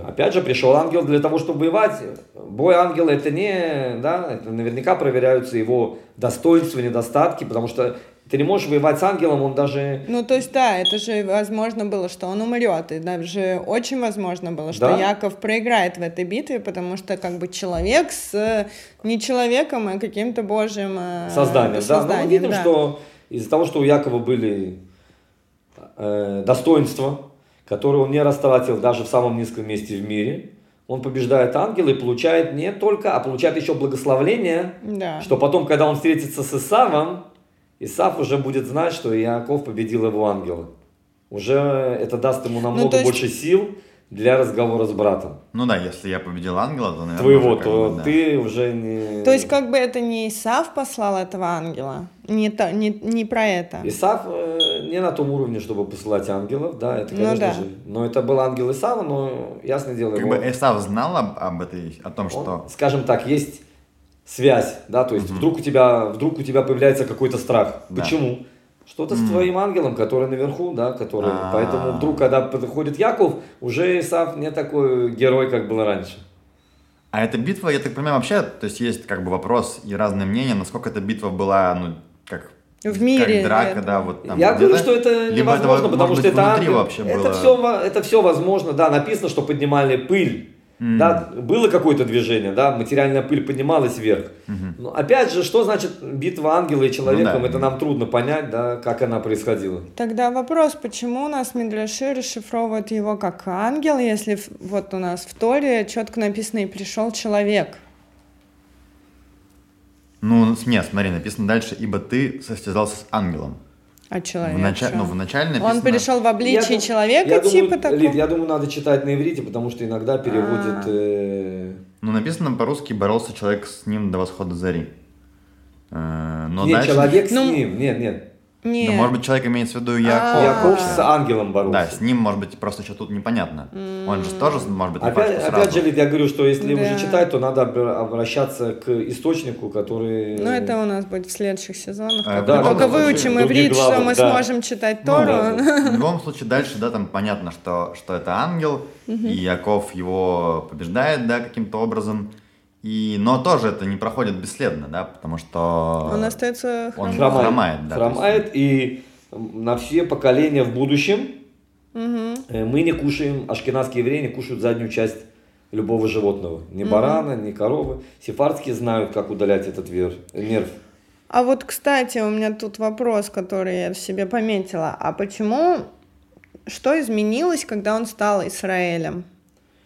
Опять же, пришел ангел для того, чтобы воевать. Бой ангела это не, да, это наверняка проверяются его достоинства, недостатки, потому что Ты не можешь воевать с ангелом, он даже... Ну, то есть, да, это же возможно было, что он умрет, и даже очень возможно было, что Да. Яков проиграет в этой битве, потому что как бы человек с не человеком, а каким-то божьим э, созданием. Да, но мы созданием, видим, да. что из-за того, что у Якова были э, достоинства, которые он не растратил даже в самом низком месте в мире, он побеждает ангела и получает не только, а получает еще благословление, Да. что потом, когда он встретится с Исавом, Исав уже будет знать, что Иаков победил его ангела. Уже это даст ему намного Ну, есть- больше сил для разговора с братом. Ну да, если я победил ангела, то, наверное, Твоего, уже то бы, да. ты уже не... То есть как бы это не Исав послал этого ангела, не, то, не, не про это. Исав э, не на том уровне, чтобы посылать ангелов, да, это, Ну конечно да. же. Но это был ангел Исава, но ясное дело, Как его- бы Эсав знал об, об этой, о том, он, что... скажем так, есть связь, да, то есть вдруг у тебя, вдруг у тебя появляется какой-то страх. Да. Почему? Что-то с твоим ангелом, который наверху, да, который. А. Поэтому вдруг, когда подходит Яков, уже Исав не такой герой, как был раньше. А эта битва, я так понимаю, вообще, то есть есть как бы вопрос и разные мнения, насколько эта битва была, ну, как... В мире, Как драка, да. да, вот там Я где-то. говорю, что это Либо это, невозможно, потому может что быть, это внутри ангел. вообще это было. все, это все возможно, да, написано, что поднимали пыль. М. Да, было какое-то движение, да, материальная пыль поднималась вверх. Но опять же, что значит битва ангела и человеком, Ну да. это нам трудно понять, да, как она происходила. Тогда вопрос, почему у нас Мидраши расшифровывают его как ангел, если вот у нас в Торе четко написано «и пришел человек». Ну, нет, смотри, написано дальше, ибо ты состязался с ангелом. А человек В, начале, ну, в начале написано... Он пришел в обличии Я человека, я типа думаю, такого? Лид, я думаю, надо читать на иврите, потому что иногда. А. э, Ну, написано по-русски, боролся человек с ним до восхода зари. Э, Но нет, дальше... человек Ну, с ним, нет, нет. Нет. Да, может быть, человек имеется в виду Яков. А. Яков с ангелом боролся. Да, с ним, может быть, просто что тут непонятно. Он же тоже, может быть, Опять, опять же, я говорю, что если Да. уже читать, то надо обра- обращаться к источнику, который... Ну, это у нас будет в следующих сезонах. А, да, мы только выучим иврит, что мы да. сможем читать Ну, Тору. да, В любом случае, дальше, да, там понятно, что, что это ангел, и Яков его побеждает, да, каким-то образом. И, но тоже это не проходит бесследно, да, потому что... Он остается Он хромым. хромает, хромает, да, хромает, и на все поколения в будущем э, мы не кушаем, ашкенадские евреи не кушают заднюю часть любого животного. Ни барана, ни коровы. Сефардские знают, как удалять этот вер- нерв. А вот, кстати, у меня тут вопрос, который я себе пометила. А почему, что изменилось, когда он стал Израилем?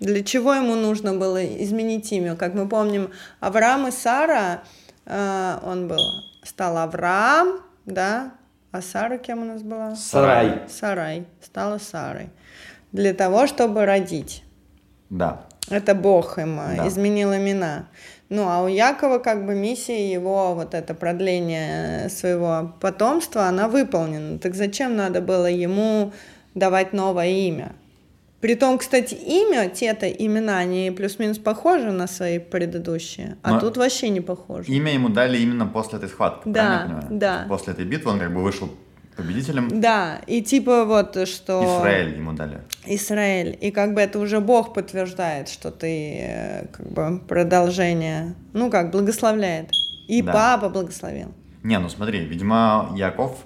Для чего ему нужно было изменить имя? Как мы помним, Авраам и Сара, э, он был, стал Авраам, да, а Сара кем у нас была? Сарай. Сарай, стала Сарой. Для того, чтобы родить. Да. Это Бог им э, Да. изменил имена. Ну, а у Якова как бы миссия его, вот это продление своего потомства, она выполнена. Так зачем надо было ему давать новое имя? Притом, кстати, имя, те-то имена, они плюс-минус похожи на свои предыдущие, а Но- тут вообще не похожи. Имя ему дали именно после этой схватки, Да, да. После этой битвы он как бы вышел победителем. Да, и типа вот что... Израиль ему дали. Израиль. И как бы это уже Бог подтверждает, что ты э, как бы продолжение, ну как, благословляет. И Да. папа благословил. Не, ну смотри, видимо, Яков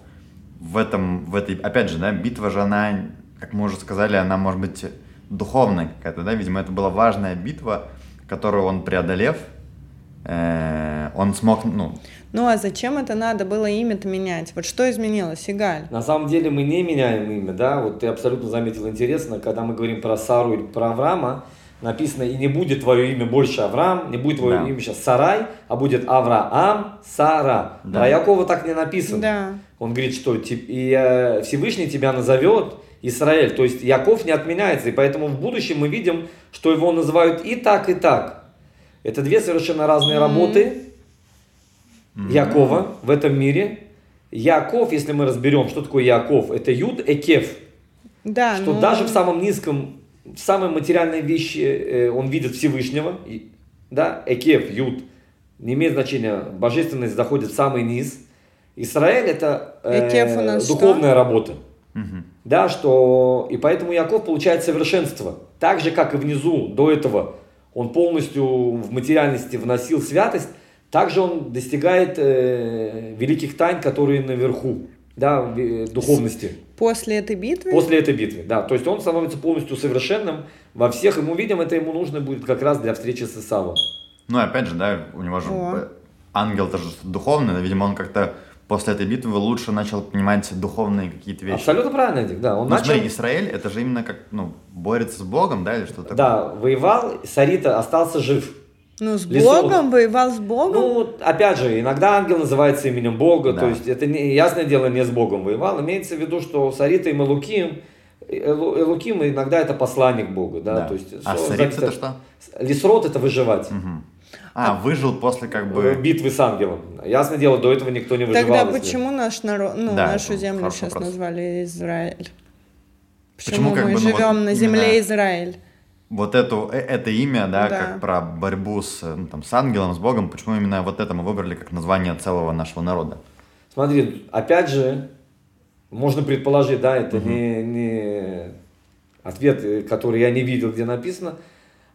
в этом, в этой, опять же, да, битва же она, как мы уже сказали, она может быть духовная какая-то, да, видимо, это была важная битва, которую он преодолев, э, он смог, ну, Ну а зачем это надо было имя-то менять? Вот что изменилось, Игаль? На самом деле мы не меняем имя, да, вот ты абсолютно заметил интересно, когда мы говорим про Сару или про Авраама, написано, и не будет твое имя больше Авраам, не будет твое Да. имя сейчас Сарай, а будет Авраам, Сара. Да. Про Якова так не написано. Да. Он говорит, что и, э, Всевышний тебя назовет Израиль, то есть Яков не отменяется, и поэтому в будущем мы видим, что его называют и так, и так. Это две совершенно разные работы Якова в этом мире. Яков, если мы разберем, что такое Яков, это Юд Экев, Да, что ну, даже в самом низком, в самой материальной вещи э, он видит Всевышнего, и- да, Экев, Юд, не имеет значения, божественность заходит в самый низ. Израиль это э, духовная работа. Мгм. Да, что и поэтому Яков получает совершенство. Так же, как и внизу, до этого, он полностью в материальности вносил святость, Также он достигает э, великих тайн, которые наверху, да, в, э, духовности. После этой битвы? После этой битвы, да. То есть он становится полностью совершенным во всех. И мы видим, это ему нужно будет как раз для встречи с Исавом. Ну, опять же, да, у него же О. ангел тоже духовный, видимо, он как-то после этой битвы лучше начал понимать духовные какие-то вещи. Абсолютно правильно, Дик, да. Он Ну, начал, смотри, Израиль, это же именно как, ну, борется с Богом, да, или что такое? да, воевал, Сарита остался жив. Ну, с Лесов. Богом, воевал с Богом. Ну, опять же, иногда ангел называется именем Бога, Да. то есть это не, ясное дело не с Богом воевал. Имеется в виду, что Сарита и Малуким, Элу- Элуким иногда это посланник Бога, да, Да. то есть. А что- Сарит зависит это что? Лесрод это выживать. Мгм. А, выжил после как Э, бы... Битвы с ангелом. Ясное дело, до этого никто не выживал. Тогда почему наш народ, ну, Да, нашу землю сейчас вопрос. назвали Израиль? Почему Почему, как мы бы, ну, вот живем на именно- земле Израиль? Вот эту, э- это имя, да, Да. как про борьбу с, э, ну, там, с ангелом, с Богом, почему именно вот это мы выбрали как название целого нашего народа? Смотри, опять же, можно предположить, да, это не, не ответ, э, который я не видел, где написано.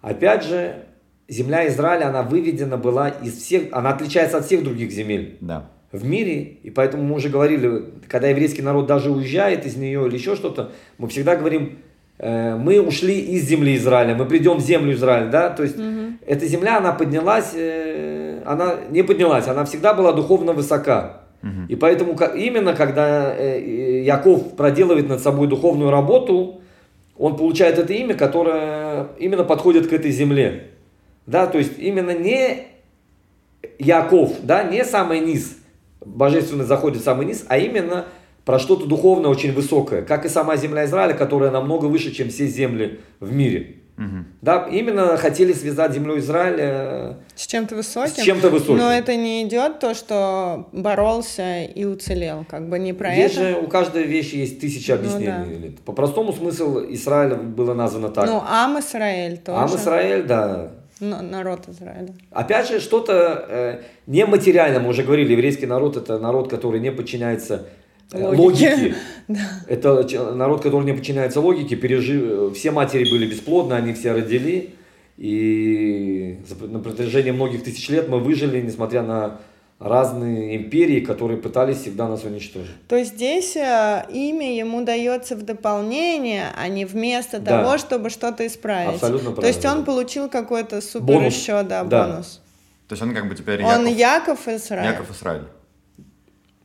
Опять же, земля Израиля, она выведена была из всех, она отличается от всех других земель Да. в мире, и поэтому мы уже говорили, когда еврейский народ даже уезжает из нее или еще что-то, мы всегда говорим, э, мы ушли из земли Израиля, мы придем в землю Израиля, да, то есть эта земля, она поднялась, э, она не поднялась, она всегда была духовно высока. И поэтому именно когда э, э, Яков проделывает над собой духовную работу, он получает это имя, которое именно подходит к этой земле. Да, то есть именно не Яков, да, не самый низ, божественно заходит в самый низ, а именно про что-то духовное очень высокое, как и сама земля Израиля, которая намного выше, чем все земли в мире. Мгм. Да, именно хотели связать землю Израиля С чем-то высоким? с чем-то высоким. Но это не идет то, что боролся и уцелел, как бы не про Есть это. же у каждой вещи есть тысяча Ну объяснений. По-простому смысл Израиля было названо так. Ну, Ам Исраэль тоже. Ам Израиль, да. Народ Израиля. Опять же, что-то э, нематериальное, мы уже говорили, еврейский народ это народ, который не подчиняется э, Логике. логике. Это ч- народ, который не подчиняется логике, пережи... все матери были бесплодны, они все родили. И на протяжении многих тысяч лет мы выжили, несмотря на разные империи, которые пытались всегда нас уничтожить. То есть здесь э, имя ему дается в дополнение, а не вместо Да. того, чтобы что-то исправить. Абсолютно То есть правильно, он получил какой-то супер Бонус. еще, да, Да. бонус. То есть он как бы теперь Он Яков, Яков Израиль. Яков Израиль.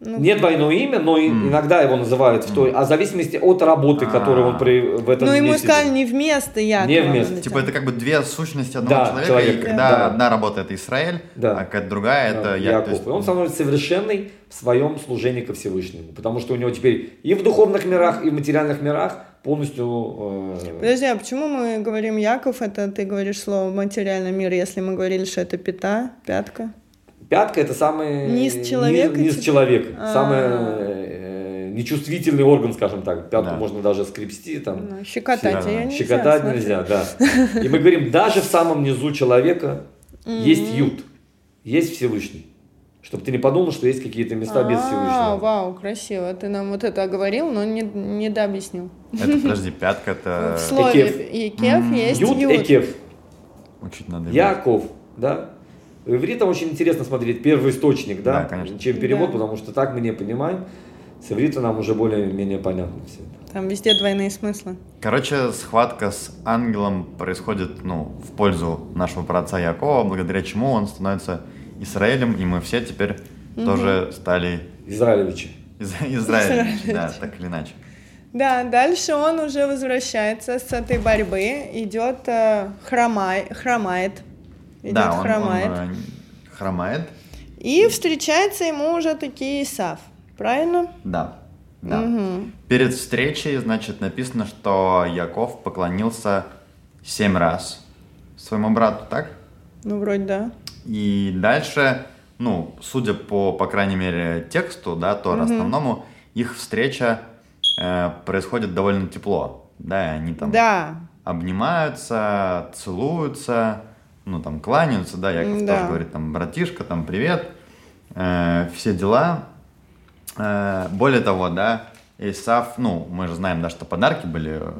Ну, Нет двойное имя, но и- иногда его называют в той, а в зависимости от работы, которую он при, в этом Ну, ему месте сказали не вместо Якова. Не вместо. он Типа это как бы две сущности одного Да, человека, человека, и когда да. одна работа это Израиль, Да. а какая-то другая это Я- Яков. то есть- И он становится совершенный в своем служении ко Всевышнему. Потому что у него теперь и в духовных мирах, и в материальных мирах полностью... э, Подожди, а почему мы говорим Яков, это ты говоришь слово материальный мир, если мы говорили, что это пята, пятка? Пятка это самый... Низ человека, Низ, типа? человека. А. Самый э, нечувствительный орган, скажем так. Пятку Да. можно даже скрепсти. Там, Ну, щекотать Да, нельзя. Щекотать смотри. нельзя, да. И мы говорим, даже в самом низу человека есть ют, есть Всевышний. Чтобы ты не подумал, что есть какие-то места без А, Всевышнего. вау, красиво. Ты нам вот это оговорил, но не, не дообъяснил. Это, подожди, пятка это... В слове. Екев есть Ют, ют. Экев, Учить надо. Яков, да. В иврите очень интересно смотреть первый источник, да, Да, конечно. чем перевод, Да. потому что так мы не понимаем. С иврита нам уже более-менее понятно все это. Там везде двойные смыслы. Короче, схватка с ангелом происходит, ну, в пользу нашего праотца Якова, благодаря чему он становится Израилем, и мы все теперь тоже стали Израилевичи. из- Израилем, да, Израилевичи. так или иначе. Да, дальше он уже возвращается с этой борьбы, идет э, хромай, хромает, идет да, он, хромает, он, э, хромает, и встречается ему уже таки Исав, правильно? да, да. Мгм. Перед встречей, значит, написано, что Яков поклонился семь раз своему брату, так? Ну, вроде да. И дальше, ну, судя по, по крайней мере, тексту, да, то основному, их встреча э, происходит довольно тепло. Да, и они там Да, обнимаются, целуются, ну, там, кланяются, да, Яков Да. тоже говорит, там, братишка, там, привет, э, все дела. Э, более того, да, Исав, ну, мы же знаем, да, что подарки были э,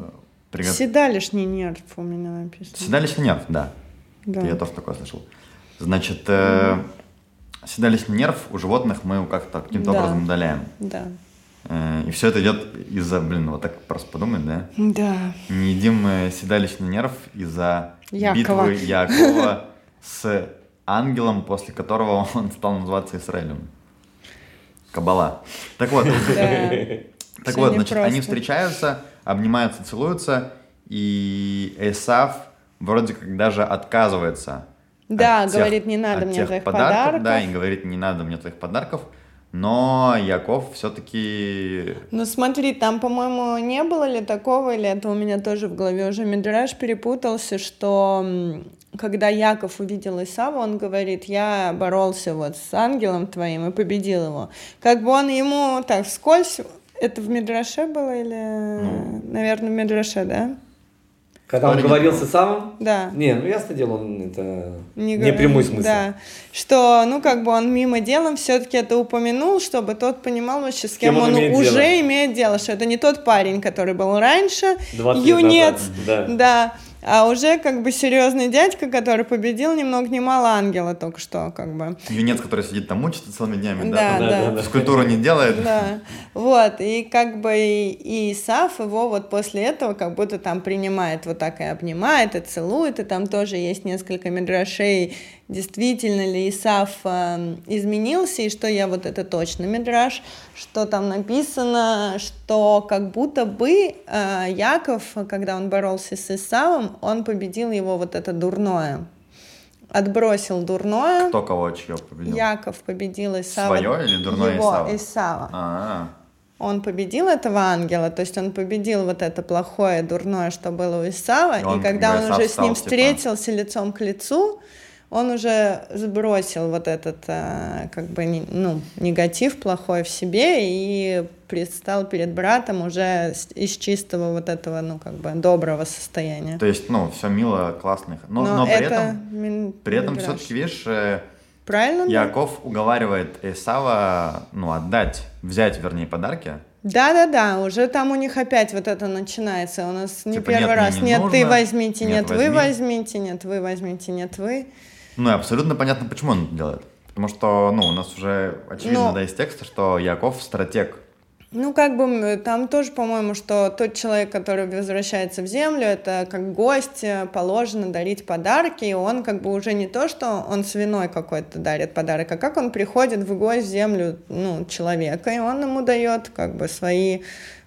приготовлены. седалищный нерв у меня написано. Седалищный нерв, да. Да. Я тоже такое слышал. Значит, э, седалищный нерв у животных мы как-то каким-то Да. образом удаляем. Да. Э, И все это идет из-за, блин, вот так просто подумать, да? Да. Не едим мы седалищный нерв из-за Якова. битвы Якова с ангелом, после которого он стал называться Израилем. Кабала. Так вот, так вот, значит, они встречаются, обнимаются, целуются, и Эсав вроде как даже отказывается. Да, от тех- говорит, не надо мне твоих подарков, Да, и говорит, не надо мне твоих подарков. Но Яков все-таки Ну смотри, там, по-моему, не было ли такого, или это у меня тоже в голове уже Мидраш перепутался, что когда Яков увидел Исава, он говорит, я боролся вот с ангелом твоим и победил его. Как бы он ему так вскользь, это в Мидраше было или, Ну. наверное, в Мидраше, да? Когда он говорил не с Исавом? Да. Не, ну ясно дело, он это не, говор- прямой смысл. Да, что, ну, как бы он мимо делом все-таки это упомянул, чтобы тот понимал вообще, с кем, кем он он, имеет уже дело. имеет дело, что это не тот парень, который был раньше, 20 лет юнец, назад, да. да, а уже как бы серьезный дядька, который победил ни много ни мало ангела только что, как бы. юнец, который сидит там, учится целыми днями, Да, да, да. Да, да, физкультуру не делает. Да, вот, и как бы и, и Исаф его вот после этого как будто там принимает вот так и обнимает, и целует, и там тоже есть несколько мидрашей, действительно ли Исаф э, изменился, и что я вот это точно мидраш, что там написано, что как будто бы э, Яков, когда он боролся с Исавом, он победил его вот это дурное, отбросил дурное, Кто кого чье победил? Яков победил Исава. Своё или дурное его, Исава? Исава. А, Он победил этого ангела, то есть он победил вот это плохое, дурное, что было у Исава, И и, он, как когда он Исав уже с стал, ним типа- встретился лицом к лицу, он уже сбросил вот этот, э, как бы, ну, негатив плохой в себе и предстал перед братом уже из чистого вот этого, ну, как бы, доброго состояния. то есть, ну, все мило, классно. Но, Но, но при это этом, мин- при этом все-таки, видишь, э, Правильно? да? Яков уговаривает Исава, ну, отдать, взять, вернее, подарки. Да-да-да, уже там у них опять вот это начинается. У нас не Типа, первый нет, раз. не нет, ты нужно, возьмите, нет, нет, вы возьми. возьмите, нет, вы возьмите, нет, вы. Ну, и абсолютно понятно, почему он это делает. Потому что, ну, у нас уже очевидно, Ну. да, из текста, что Яков стратег. Ну, как бы там тоже, по-моему, что тот человек, который возвращается в землю, это как гость, э, положено дарить подарки, и он как бы уже не то, что он свиной какой-то дарит подарок, а как он приходит в гость в землю, ну, человека, и он ему дает как бы свои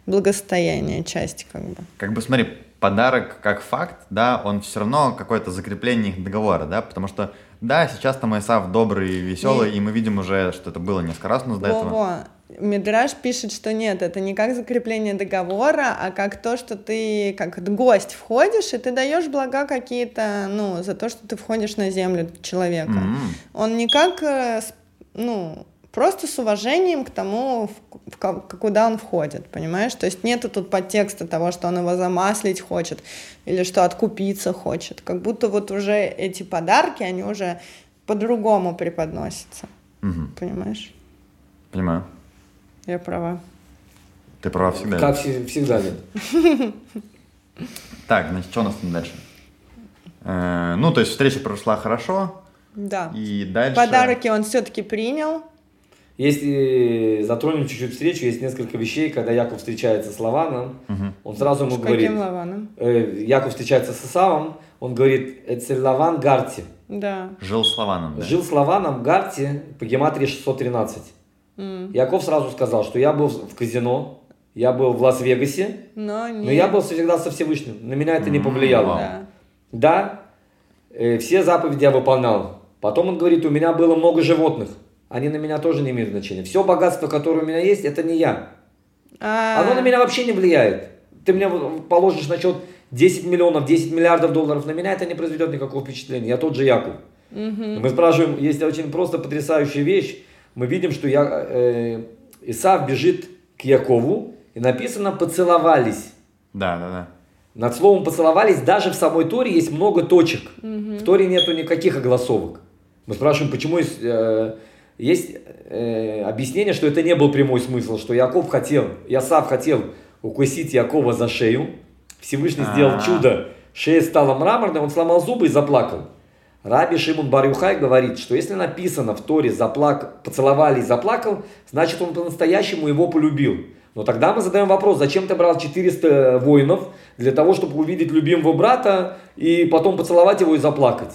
благостояния, части как бы. Как бы, смотри, подарок как факт, да, он все равно какое-то закрепление их договора, да, потому что, да, сейчас там Исав добрый и веселый, и мы видим уже, что это было несколько раз у нас до этого. Мидраш пишет, что нет, это не как закрепление договора, а как то, что ты как гость входишь, и ты даешь блага какие-то, ну, за то, что ты входишь на землю человека. М. Он не как, э, ну, просто с уважением к тому, в- в куда он входит, понимаешь? То есть нету тут подтекста того, что он его замаслить хочет или что откупиться хочет. Как будто вот уже эти подарки, они уже по-другому преподносятся, Мгм. понимаешь? Понимаю. Я права. Ты права всегда. Как все- всегда, Лен. Так, значит, что у нас там дальше? Э, ну, то есть встреча прошла хорошо, Да. и дальше... Подарки он все-таки принял. Если затронем чуть-чуть встречу, есть несколько вещей, когда Яков встречается с Лаваном, Мгм. он сразу ему С говорит, каким лаваном? э, Яков встречается с Исавом, он говорит, это Лаван Гарти. Да. Жил с Лаваном, да? Жил с Лаваном Гарти по гематрии 613. М. Яков сразу сказал, что я был в казино, я был в Лас-Вегасе, Но но я был всегда со Всевышним. На меня это не повлияло. Да. Да, э, все заповеди я выполнял. Потом он говорит, у меня было много животных. Они на меня тоже не имеют значения. Все богатство, которое у меня есть, это не я. А, Оно на меня вообще не влияет. Ты мне положишь на счет 10 миллионов, 10 миллиардов долларов, на меня это не произведет никакого впечатления. Я тот же Яков. мгм. Мы спрашиваем, есть очень просто потрясающая вещь. Мы видим, что я, э, Исав бежит к Якову, и написано «поцеловались». Да, да, да. Над словом «поцеловались» даже в самой Торе есть много точек. В Торе нету никаких огласовок. Мы спрашиваем, почему есть, э, есть э, объяснение, что это не был прямой смысл, что Яков хотел, Ясав хотел укусить Якова за шею. Всевышний сделал А. чудо, шея стала мраморной, он сломал зубы и заплакал. Раби Шимон Барюхай говорит, что если написано в Торе заплак... поцеловали и заплакал, значит он по-настоящему его полюбил. Но тогда мы задаем вопрос, зачем ты брал 400 воинов для того, чтобы увидеть любимого брата и потом поцеловать его и заплакать?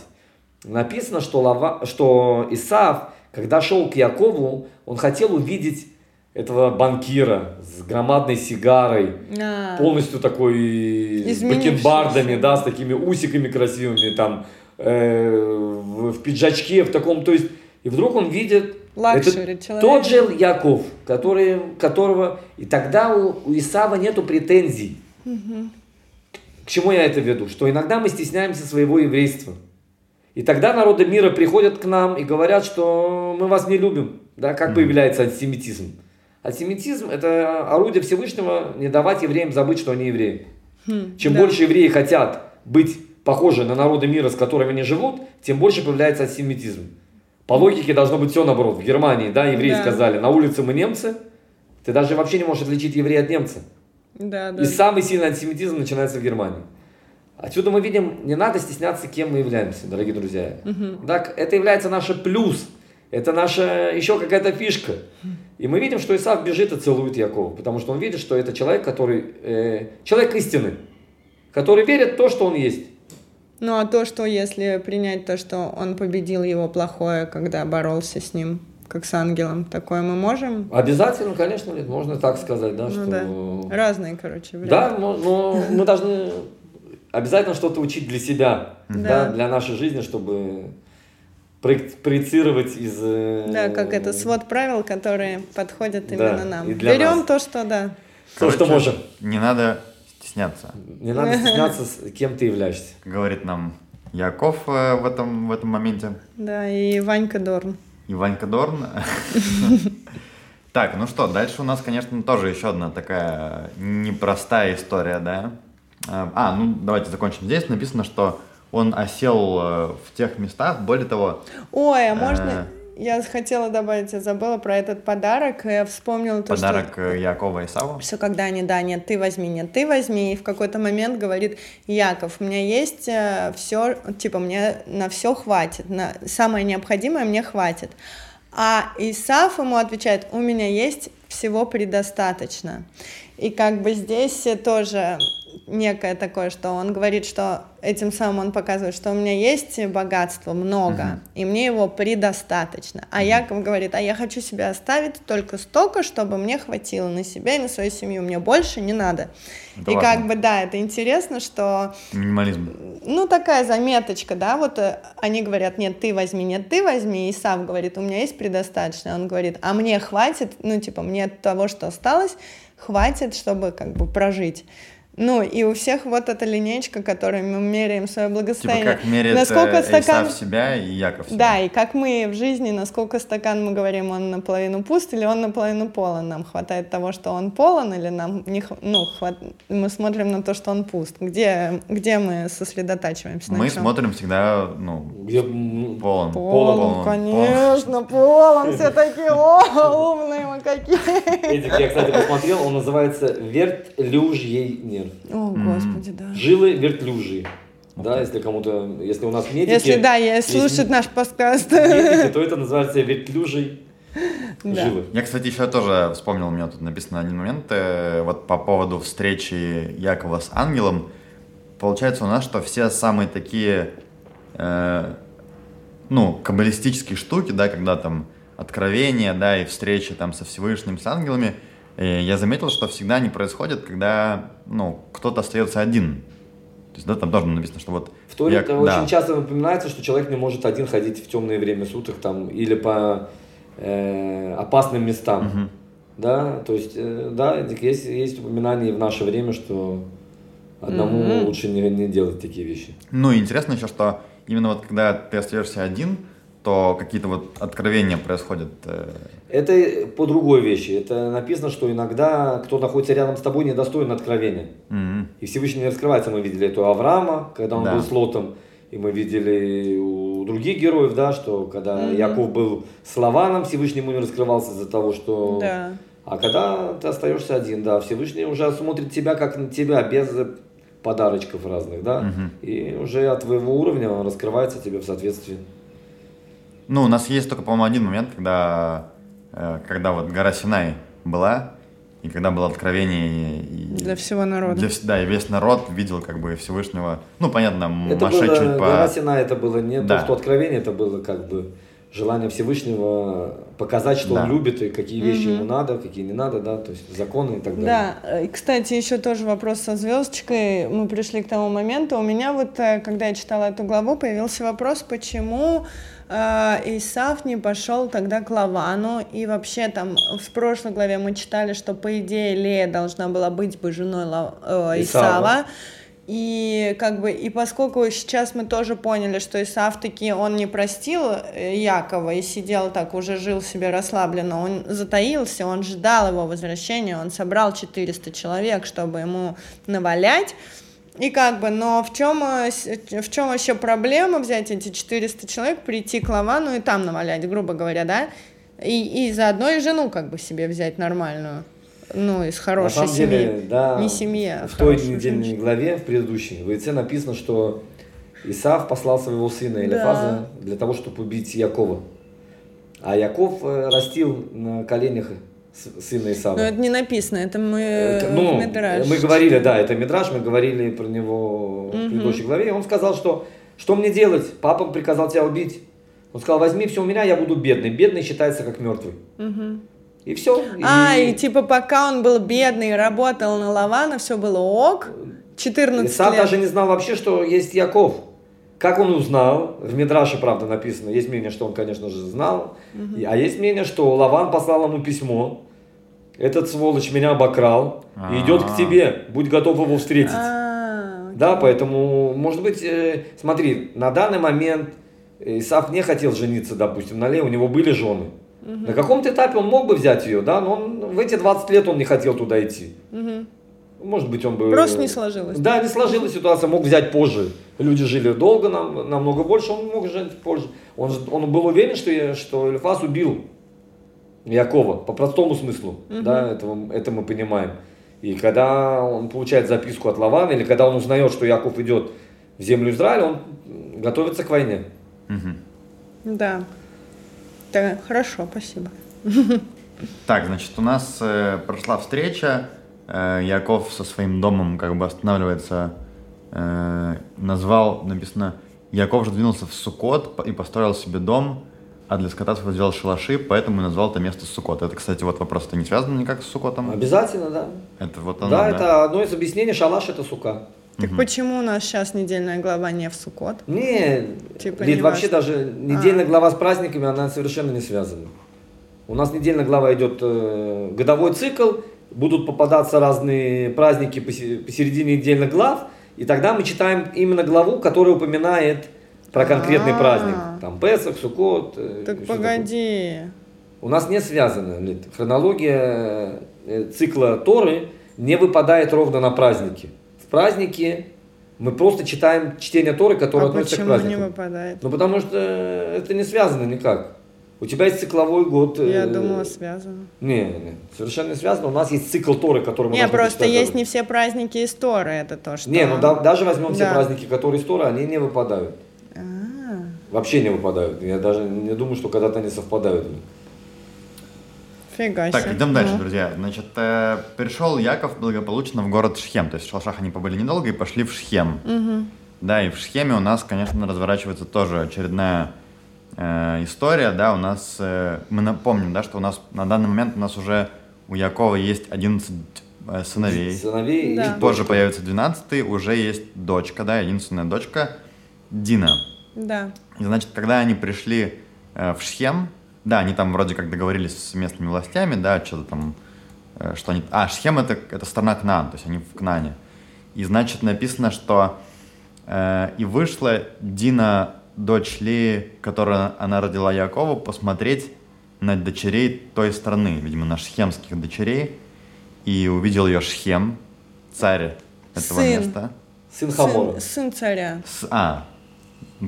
Написано, что, Лава... что Исаав, когда шел к Якову, он хотел увидеть этого банкира с громадной сигарой, А. полностью такой с бакенбардами, да, с такими усиками красивыми, там, э, в, в пиджачке, в таком, то есть, и вдруг он видит luxury это человек. тот же Яков, который, которого, и тогда у, у Исава нету претензий. К чему я это веду? Что иногда мы стесняемся своего еврейства. И тогда народы мира приходят к нам и говорят, что мы вас не любим. Да, как появляется антисемитизм? Антисемитизм – это орудие Всевышнего не давать евреям забыть, что они евреи. Чем да. больше евреи хотят быть похожи на народы мира, с которыми они живут, тем больше появляется антисемитизм. По логике должно быть все наоборот. В Германии, да, евреи Да. сказали, на улице мы немцы, ты даже вообще не можешь отличить еврея от немца. Да, да. И самый сильный антисемитизм начинается в Германии. Отсюда мы видим, не надо стесняться, кем мы являемся, дорогие друзья. Так, это является наше плюс, это наша еще какая-то фишка. И мы видим, что Исав бежит и целует Якова, потому что он видит, что это человек, который, э, человек истины, который верит в то, что он есть. Ну а то, что если принять то, что он победил его плохое, когда боролся с ним, как с ангелом, такое мы можем? Обязательно, конечно, можно так сказать, да, Ну что... да. Разные, короче, варианты. Да, но, но мы должны обязательно что-то учить для себя, да. Да. для нашей жизни, чтобы проецировать из... э, Да, как это свод правил, которые подходят Да, именно нам. и для Берем нас. то, что да. То, что Короче, можем. Не надо стесняться, Не надо стесняться, с кем ты являешься. говорит нам Яков э, в этом, в этом моменте. Да, и Ванька Дорн. И Ванька Дорн. Так, ну что, дальше у нас, конечно, тоже еще одна такая непростая история, да? А, ну давайте закончим здесь. Написано, что он осел э, в тех местах, более того, Ой, а Э. можно... Я хотела добавить, я забыла про этот подарок, я вспомнила то, подарок что... э, Якова и Исаву. Что когда они, да, нет, ты возьми, нет, ты возьми, и в какой-то момент говорит, Яков, у меня есть все, типа, мне на все хватит, на самое необходимое мне хватит. А Исаф ему отвечает, у меня есть всего предостаточно. И как бы здесь тоже некое такое, что он говорит, что этим самым он показывает, что у меня есть богатство много, и мне его предостаточно. А Яков говорит, а я хочу себе оставить только столько, чтобы мне хватило на себя и на свою семью, мне больше не надо. Это и важно. как бы, да, это интересно, что Минимализм. ну, такая заметочка, да, вот э, они говорят, нет, ты возьми, нет, ты возьми, и Сав говорит, у меня есть предостаточно, он говорит, а мне хватит, ну, типа, мне того, что осталось, хватит, чтобы, как бы, прожить. Ну, и у всех вот эта линейка, которой мы меряем свое Типа благосостояние. как меряет насколько э, стакан... Исав себя и Яков себя. Да, и как мы в жизни, насколько стакан, мы говорим, он наполовину пуст или он наполовину полон. Нам хватает того, что он полон, или нам не ну, хват... мы смотрим на то, что он пуст. Где, где мы сосредотачиваемся? на Мы чём? смотрим всегда, ну, Где, полон. Полон, полон, конечно, полон, все такие, о, умные мы какие. Я, кстати, посмотрел, он называется вертлюжьей нерв. О, господи, да. Жилы вертлюжьи. Да, если кому-то, если у нас медики... Если, да, я есть слушать наш подкаст. медики, то это называется вертлюжий Да. жилы. Я, кстати, еще тоже вспомнил, у меня тут написано один момент, э, вот по поводу встречи Якова с ангелом. Получается у нас, что все самые такие, э, ну, каббалистические штуки, да, когда там откровения, да, и встречи там со Всевышним, с ангелами, э, я заметил, что всегда они происходят, когда, ну, кто-то остается один. То есть, да, там тоже написано, что вот... В Торе я- это да. очень часто напоминается, что человек не может один ходить в темное время суток там или по э, опасным местам. Мгм. Да, то есть, э, да, есть, есть упоминание и в наше время, что одному Мгм. лучше не, не делать такие вещи. Ну, и интересно еще, что именно вот когда ты остаешься один, то какие-то вот откровения происходят. э, Это по другой вещи. Это написано, что иногда кто находится рядом с тобой недостоин откровения. мгм. И Всевышний не раскрывается. Мы видели это у Авраама, когда он Да. был с Лотом. И мы видели у других героев, да, что когда Мгм. Яков был с Лаваном, Всевышний ему не раскрывался из-за того, что... Да. А когда ты остаешься один, да, Всевышний уже смотрит тебя как на тебя, без подарочков разных, да, и уже от твоего уровня он раскрывается тебе в соответствии. Ну, у нас есть только, по-моему, один момент, когда, когда вот гора Синай была, и когда было откровение... И, Для всего народа. Для, да, и весь народ видел как бы Всевышнего. Ну, понятно, Это Маше было, чуть гора по... Синай, это было не Да. то, что откровение, это было как бы желание Всевышнего показать, что Да. он любит, и какие вещи ему надо, какие не надо, да, то есть законы и так далее. Да, и, кстати, еще тоже вопрос со звездочкой. Мы пришли к тому моменту. У меня вот, э, когда я читала эту главу, появился вопрос, почему э, Исаф не пошел тогда к Лавану. И вообще там в прошлой главе мы читали, что по идее Лея должна была быть бы женой Ла- э, Исава. Исава. И как бы и поскольку сейчас мы тоже поняли, что Исаф таки он не простил э, Якова и сидел так уже жил себе расслабленно, он затаился, он ждал его возвращения, он собрал 400 человек, чтобы ему навалять. И как бы, но в чем, э, в чем вообще проблема взять эти 400 человек, прийти к Лавану и там навалять, грубо говоря, да? И, и заодно и жену как бы себе взять нормальную, ну, из На хорошей самом семьи. деле, да, Не семья, а в той недельной женщина. главе, в предыдущей, в яйце написано, что Исав послал своего сына Да. Элифаза для того, чтобы убить Якова. А Яков э, растил на коленях сына Исава. Но это не написано, это мы Э, в Ну, Мидраш мы говорили, да, это Мидраш, мы говорили про него в предыдущей главе. И он сказал, что что мне делать? Папа приказал тебя убить. Он сказал, возьми все у меня, я буду бедный. Бедный считается как мертвый. И все. А, и типа пока он был бедный и работал на Лавана, все было ок. 14 Исав лет. даже не знал вообще, что есть Яков. Как он узнал? В Мидраше, правда, написано. Есть мнение, что он, конечно же, знал. И- А есть мнение, что Лаван послал ему письмо. Этот сволочь меня обокрал. И идет к тебе. Будь готов его встретить. А, Да, поэтому, может быть, э, смотри, на данный момент Исаф не хотел жениться, допустим, на Лее, у него были жены. На каком-то этапе он мог бы взять ее, да, но он, в эти 20 лет он не хотел туда идти. мгм. Может быть, он бы... Просто не сложилось. Да, не сложилась ситуация, мог взять позже. Люди жили долго, нам, намного больше, он мог жить позже. Он, же- он был уверен, что, я- что Эльфас убил Якова, по простому смыслу, да, этого, это мы понимаем. И когда он получает записку от Лавана, или когда он узнает, что Яков идет в землю Израиля, он готовится к войне. Мгм. Да. Да, хорошо, спасибо. Так, значит, у нас э, прошла встреча, Яков со своим домом как бы останавливается, э, назвал, написано, Яков же двинулся в Сукот и построил себе дом, а для скота своего сделал шалаши, поэтому и назвал это место Сукот. Это, кстати, вот вопрос, это не связано никак с Сукотом? Обязательно, да. Это вот оно, да, это одно из объяснений, шалаш это сука. Так почему у нас сейчас недельная глава не в Сукот? Не, Типа Лид, не вообще важно. даже недельная глава с праздниками, она совершенно не связана. У нас недельная глава идет э, годовой цикл, будут попадаться разные праздники посе- посередине недельных глав, и тогда мы читаем именно главу, которая упоминает про конкретный А. праздник. Там Песах, Суккот. э, Так погоди. такое. У нас не связано. Хронология э, цикла Торы не выпадает ровно на праздники. В праздники мы просто читаем чтение Торы, которое А относится к почему не празднику. выпадает? Ну, потому что это не связано никак. У тебя есть цикловой год. э, Я думала, связано. Не, не, совершенно не связано. У нас есть цикл Торы, который мы Не, просто есть не все праздники из Торы, это то, что... Не, ну да- даже возьмем все Да. праздники, которые из Торы, они не выпадают. А, Вообще не выпадают. Я даже не думаю, что когда-то они совпадают. Фига Так, себе. идем дальше, Ну. друзья. Значит, э, пришел Яков благополучно в город Шхем. То есть в Шалшах они побыли недолго и пошли в Шхем. Да, и в Шхеме у нас, конечно, разворачивается тоже очередная э, история. Да, у нас, э, мы напомним, да, что у нас на данный момент у нас уже у Якова есть 11 э, сыновей. Сыновей Да. позже появится 12 уже есть дочка, да, единственная дочка Дина. Да. И, значит, когда они пришли э, в Шхем, да, они там вроде как договорились с местными властями, да, что-то там, э, что они... А, Шхем это, это страна Кнаан, то есть они в Кнане. И, значит, написано, что э, и вышла Дина, дочь Леи, которую она родила Якову, посмотреть на дочерей той страны, видимо, на шхемских дочерей, и увидел ее Шхем, царь этого Сын. места. Сын Хамора. Сын, сын царя. С- а,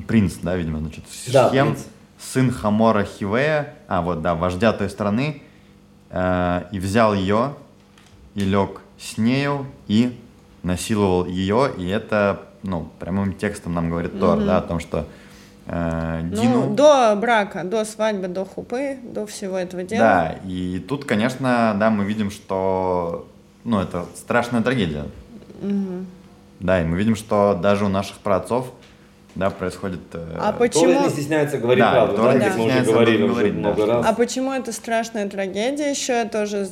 принц, да, видимо, значит, Да, Шхем, принц. сын Хамора Хивея, а, вот, да, вождя той страны, э, и взял ее, и лег с нею, и насиловал ее, и это, ну, прямым текстом нам говорит Тор, да, о том, что Дину... Ну, до брака, до свадьбы, до хупы, до всего этого дела. Да, и тут, конечно, да, мы видим, что, ну, это страшная трагедия. Да, и мы видим, что даже у наших праотцов, да, происходит... э, А Тор почему... не стесняется говорить Да, правду, да, как мы уже говорили уже говорить, да, много раз. А почему это страшная трагедия еще? Я тоже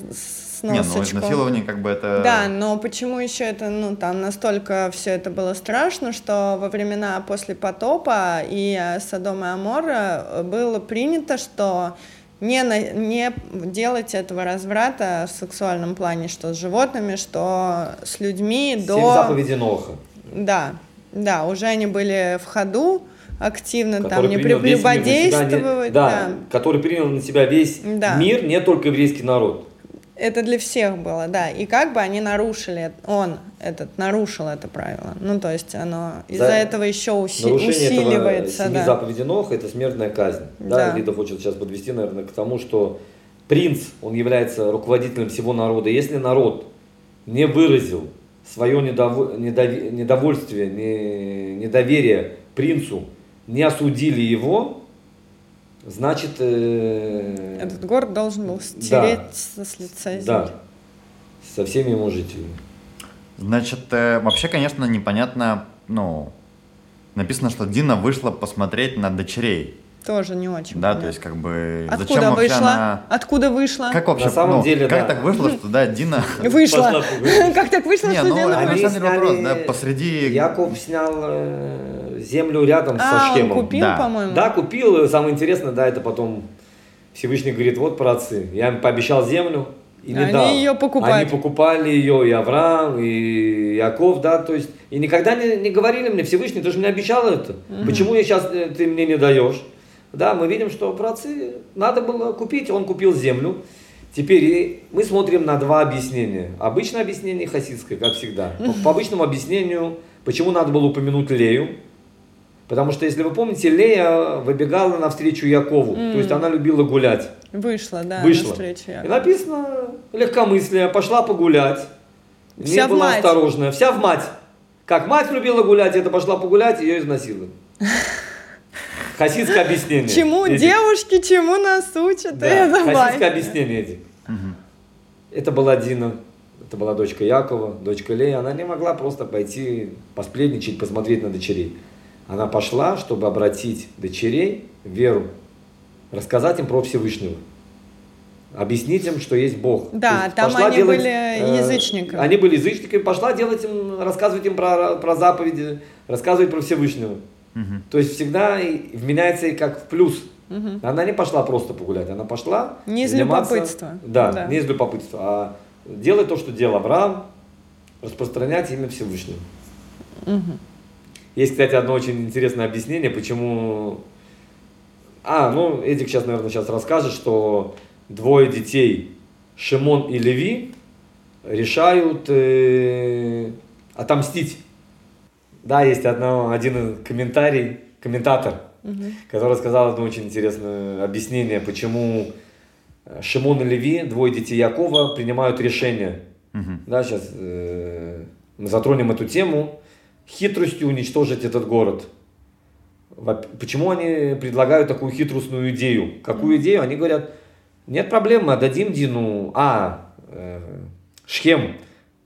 с Не, ну, носочком. изнасилование как бы это... Да, но почему еще это, ну, там настолько все это было страшно, что во времена после потопа и э, Содома и Амора э, было принято, что не, на- не делать этого разврата в сексуальном плане, что с животными, что с людьми Семь до... заповедей Ноха. Да, да, уже они были в ходу активно, там который не- прелюбодействовать, да, да. который принял на себя весь Да. мир, не только еврейский народ. Это для всех было, да. И как бы они нарушили, он этот нарушил это правило. Ну, то есть оно из-за За этого еще уси- Нарушение этого усиливается, семи да. заповедей Ноха – это смертная казнь. Да. Да. Лида хочет сейчас подвести, наверное, к тому, что принц, он является руководителем всего народа. Если народ не выразил свое недово- недови- недовольствие, не- недоверие принцу, не осудили его, значит... э, Этот город должен был стереть со- с лица земли. Да, со всеми его жителями. Значит, э, вообще, конечно, непонятно, ну, написано, что Дина вышла посмотреть на дочерей, Тоже не очень. да, понятно. то есть как бы Откуда зачем вообще вышла? она... Откуда вышла? Как вообще, На самом ну, деле, как да. так вышло, что, да, Дина... Вышла. Как так вышло, Не, что ну, Дина они- вышла? на самом деле вопрос, да, посреди- Яков снял э, землю рядом со А, он Шхемом. купил, Да. по-моему? Да, купил. Самое интересное, да, это потом Всевышний говорит, вот праотцы, я им пообещал землю и не Они дал. её покупают. Они покупали ее, и Авраам, и Яков, да, то есть, и никогда не, не говорили мне, Всевышний, ты же мне обещал это, почему я сейчас ты мне не даешь? Да, мы видим, что праотцы надо было купить, он купил землю. Теперь и мы смотрим на два объяснения. Обычное объяснение и хасидское, как всегда. По, по обычному объяснению, почему надо было упомянуть Лею, Потому что, если вы помните, Лея выбегала навстречу Якову. То есть она любила гулять. Вышла, да, Вышла. навстречу И Якову. написано легкомыслие, пошла погулять. Не Вся в была мать. осторожная. Вся в мать. Как мать любила гулять, это пошла погулять, ее изнасиловали. Хасидское объяснение. Чему Эдик. девушки, чему нас учат? Да, Это хасидское бай. объяснение, Эдик. Это была Дина, это была дочка Якова, дочка Лея. Она не могла просто пойти посплетничать, посмотреть на дочерей. Она пошла, чтобы обратить дочерей в веру, рассказать им про Всевышнего. Объяснить им, что есть Бог. Да, есть там пошла они были язычниками. Они были язычниками, пошла делать им, рассказывать им про, про заповеди, рассказывать про Всевышнего. Мгм. То есть всегда вменяется и как в плюс. Она не пошла просто погулять, она пошла Не из заниматься- любопытства. Да, Да. не из любопытства, а делать то, что делал Авраам, распространять имя Всевышнего. Есть, кстати, одно очень интересное объяснение, почему... А, ну, Эдик сейчас, наверное, сейчас расскажет, что двое детей, Шимон и Леви, решают э, отомстить. Да, есть одно, один комментарий, комментатор, который сказал одно очень интересное объяснение, почему э, Шимон и Леви, двое детей Якова, принимают решение. Мгм. Да, сейчас э, мы затронем эту тему. Хитростью уничтожить этот город. Почему они предлагают такую хитростную идею? Какую идею? Они говорят, нет проблем, мы отдадим Дину. А, э, Шхем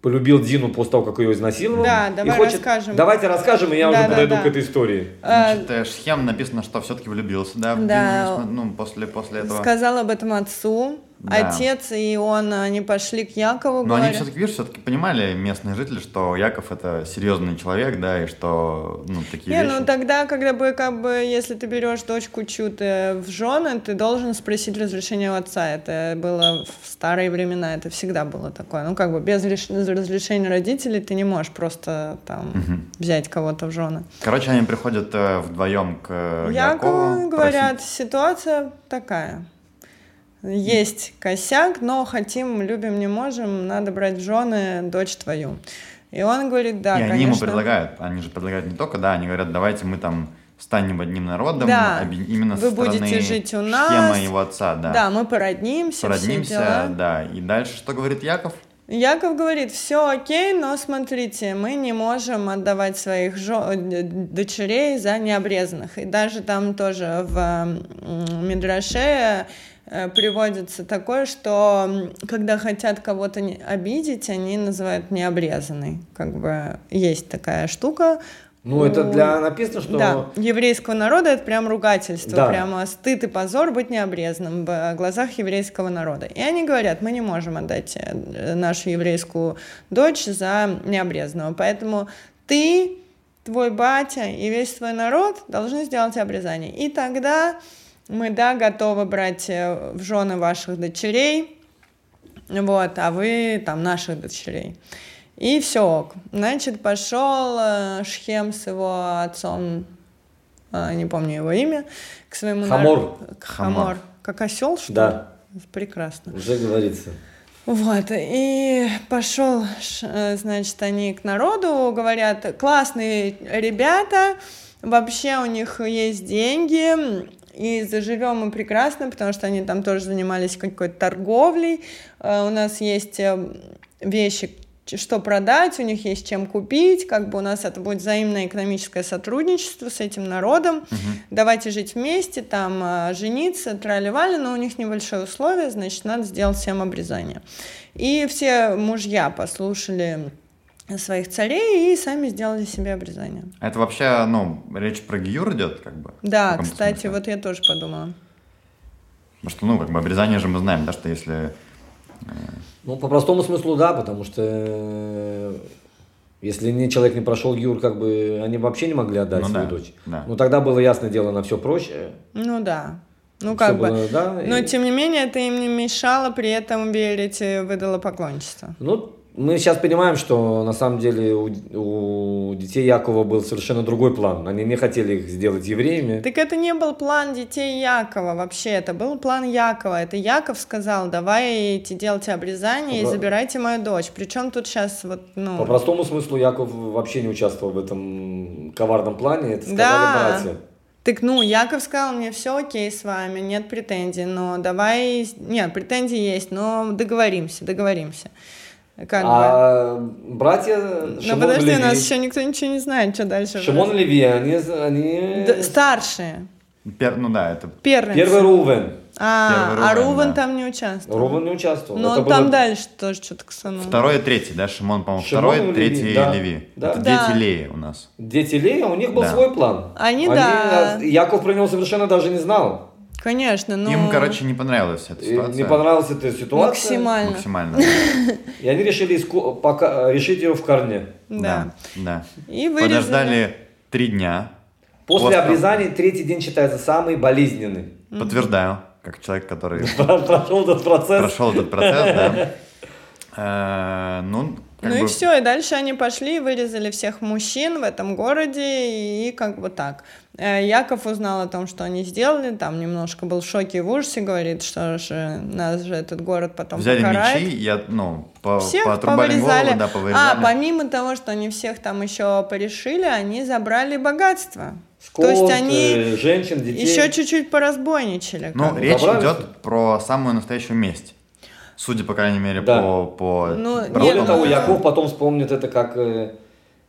полюбил Дину после того, как ее изнасиловал. Да, и давай хочет- расскажем. Давайте расскажем, и я Да, уже да, подойду да. к этой истории. А, Значит, э, Шхем написано, что все-таки влюбился, да, в Да. Дину, ну, после, после этого. Сказал об этом отцу. Да. Отец и он, они пошли к Якову, Но они говорят. все-таки, видишь, все-таки понимали местные жители, что Яков это серьезный человек, да, и что, ну, такие Не, вещи. ну тогда, когда бы, как бы, если ты берешь дочку чью-то в жены, ты должен спросить разрешения у отца. Это было в старые времена, это всегда было такое. Ну, как бы, без реш- разрешения родителей ты не можешь просто там взять кого-то в жены. Короче, они приходят э, вдвоем к э, Якову Якову. говорят, просить- ситуация такая. Есть косяк, но хотим, любим, не можем, надо брать жены дочь твою. И он говорит, да, и они конечно. ему предлагают, они же предлагают не только, да, они говорят, давайте мы там станем одним народом, Да. оби- именно Вы со будете стороны жить у нас. и его отца, да. Да, мы породнимся, все Породнимся, дела. да. И дальше что говорит Яков? Яков говорит, все окей, но смотрите, мы не можем отдавать своих жё- д- дочерей за необрезанных. И даже там тоже в м, Мидраше э, приводится такое, что когда хотят кого-то обидеть, они называют необрезанный. Как бы есть такая штука. Ну, это для написано, что... Да, еврейского народа это прям ругательство, Да. прямо стыд и позор быть необрезанным в глазах еврейского народа. И они говорят, мы не можем отдать э, нашу еврейскую дочь за необрезанного, поэтому ты, твой батя и весь твой народ должны сделать обрезание. И тогда мы, да, готовы брать э, в жены ваших дочерей, вот, а вы там наших дочерей. И все ок. Значит, пошел э, Шхем с его отцом, э, не помню его имя, к своему Хамор. К Хамор. Хамор. Как осел, что? Да. Прекрасно. Уже говорится. Вот, и пошел, значит, они к народу, говорят, классные ребята, вообще у них есть деньги, и заживем мы прекрасно, потому что они там тоже занимались какой-то торговлей, Э, у нас есть э, вещи, что продать, у них есть чем купить, как бы у нас это будет взаимное экономическое сотрудничество с этим народом, давайте жить вместе, там э, жениться, трали-вали, но у них небольшое условие, значит, надо сделать всем обрезание. И все мужья послушали своих царей и сами сделали себе обрезание. Это вообще, ну, речь про Гиюр идет, как бы? Да, кстати, смысле? вот я тоже подумала. Потому что, ну, как бы обрезание же мы знаем, да, что если... Ну, по простому смыслу, да, потому что э, если не, человек не прошел Юр, как бы они вообще не могли отдать Ну свою да, дочь. да. Ну, тогда было ясное дело на все проще. Ну да. Ну Всё как бы. было, да, Но и- тем не менее это им не мешало при этом верить и выдало поклончество. Ну, мы сейчас понимаем, что на самом деле у, у детей Якова был совершенно другой план. Они не хотели их сделать евреями. Так это не был план детей Якова вообще, это был план Якова. Это Яков сказал, давайте делайте обрезание и Попро- забирайте мою дочь. Причем тут сейчас вот, ну... По простому смыслу Яков вообще не участвовал в этом коварном плане. Это сказали Да. братья. Так, ну, Яков сказал, мне все окей с вами, нет претензий, но давай... Нет, претензии есть, но договоримся, договоримся. Как бы... а братья Ну, Шимон и подожди, у Леви, нас еще никто ничего не знает, что дальше. Шимон и Леви, они, они Да, старшие, Пер- ну да, это... первенцы. первый Рувен. А, Первый а Рувен, Рувен да. там не участвовал. Рувен не участвовал. Но Это там было- дальше тоже что-то ксанул. Второй и третий, да? Шимон, по-моему, Шимон второй, третий Леви, да. Леви. Да. Это Да. дети Леи у нас. Дети Лея, у них был Да. свой план. Они, да. Яков про него совершенно даже не знал. Конечно, но... Им, короче, не понравилась эта И ситуация. Не понравилась эта ситуация. Максимально. Максимально. И они решили иску- пока, решить ее в корне. Да. Да. И вырезали. Подождали три дня. После После- обрезания третий день считается самый болезненный. Подтверждаю, как человек, который Прошел этот процесс. прошел этот процесс, да. Э, Ну, как Ну и бы все, и дальше они пошли и вырезали всех мужчин в этом городе, и как бы так. Э, Яков узнал о том, что они сделали, там немножко был в шоке и в ужасе, говорит, что же нас же этот город потом взяли покарает. мечи, я, ну, по, Всех поотрубали повырезали. голову, да, а, повырезали. помимо того, что они всех там еще порешили, они забрали богатство. Скот, То есть они женщин, детей. еще чуть-чуть поразбойничали. Ну, речь идет про самую настоящую месть. Судя, по крайней мере, Да. по, по Ну, Более того, Яков потом вспомнит это как э,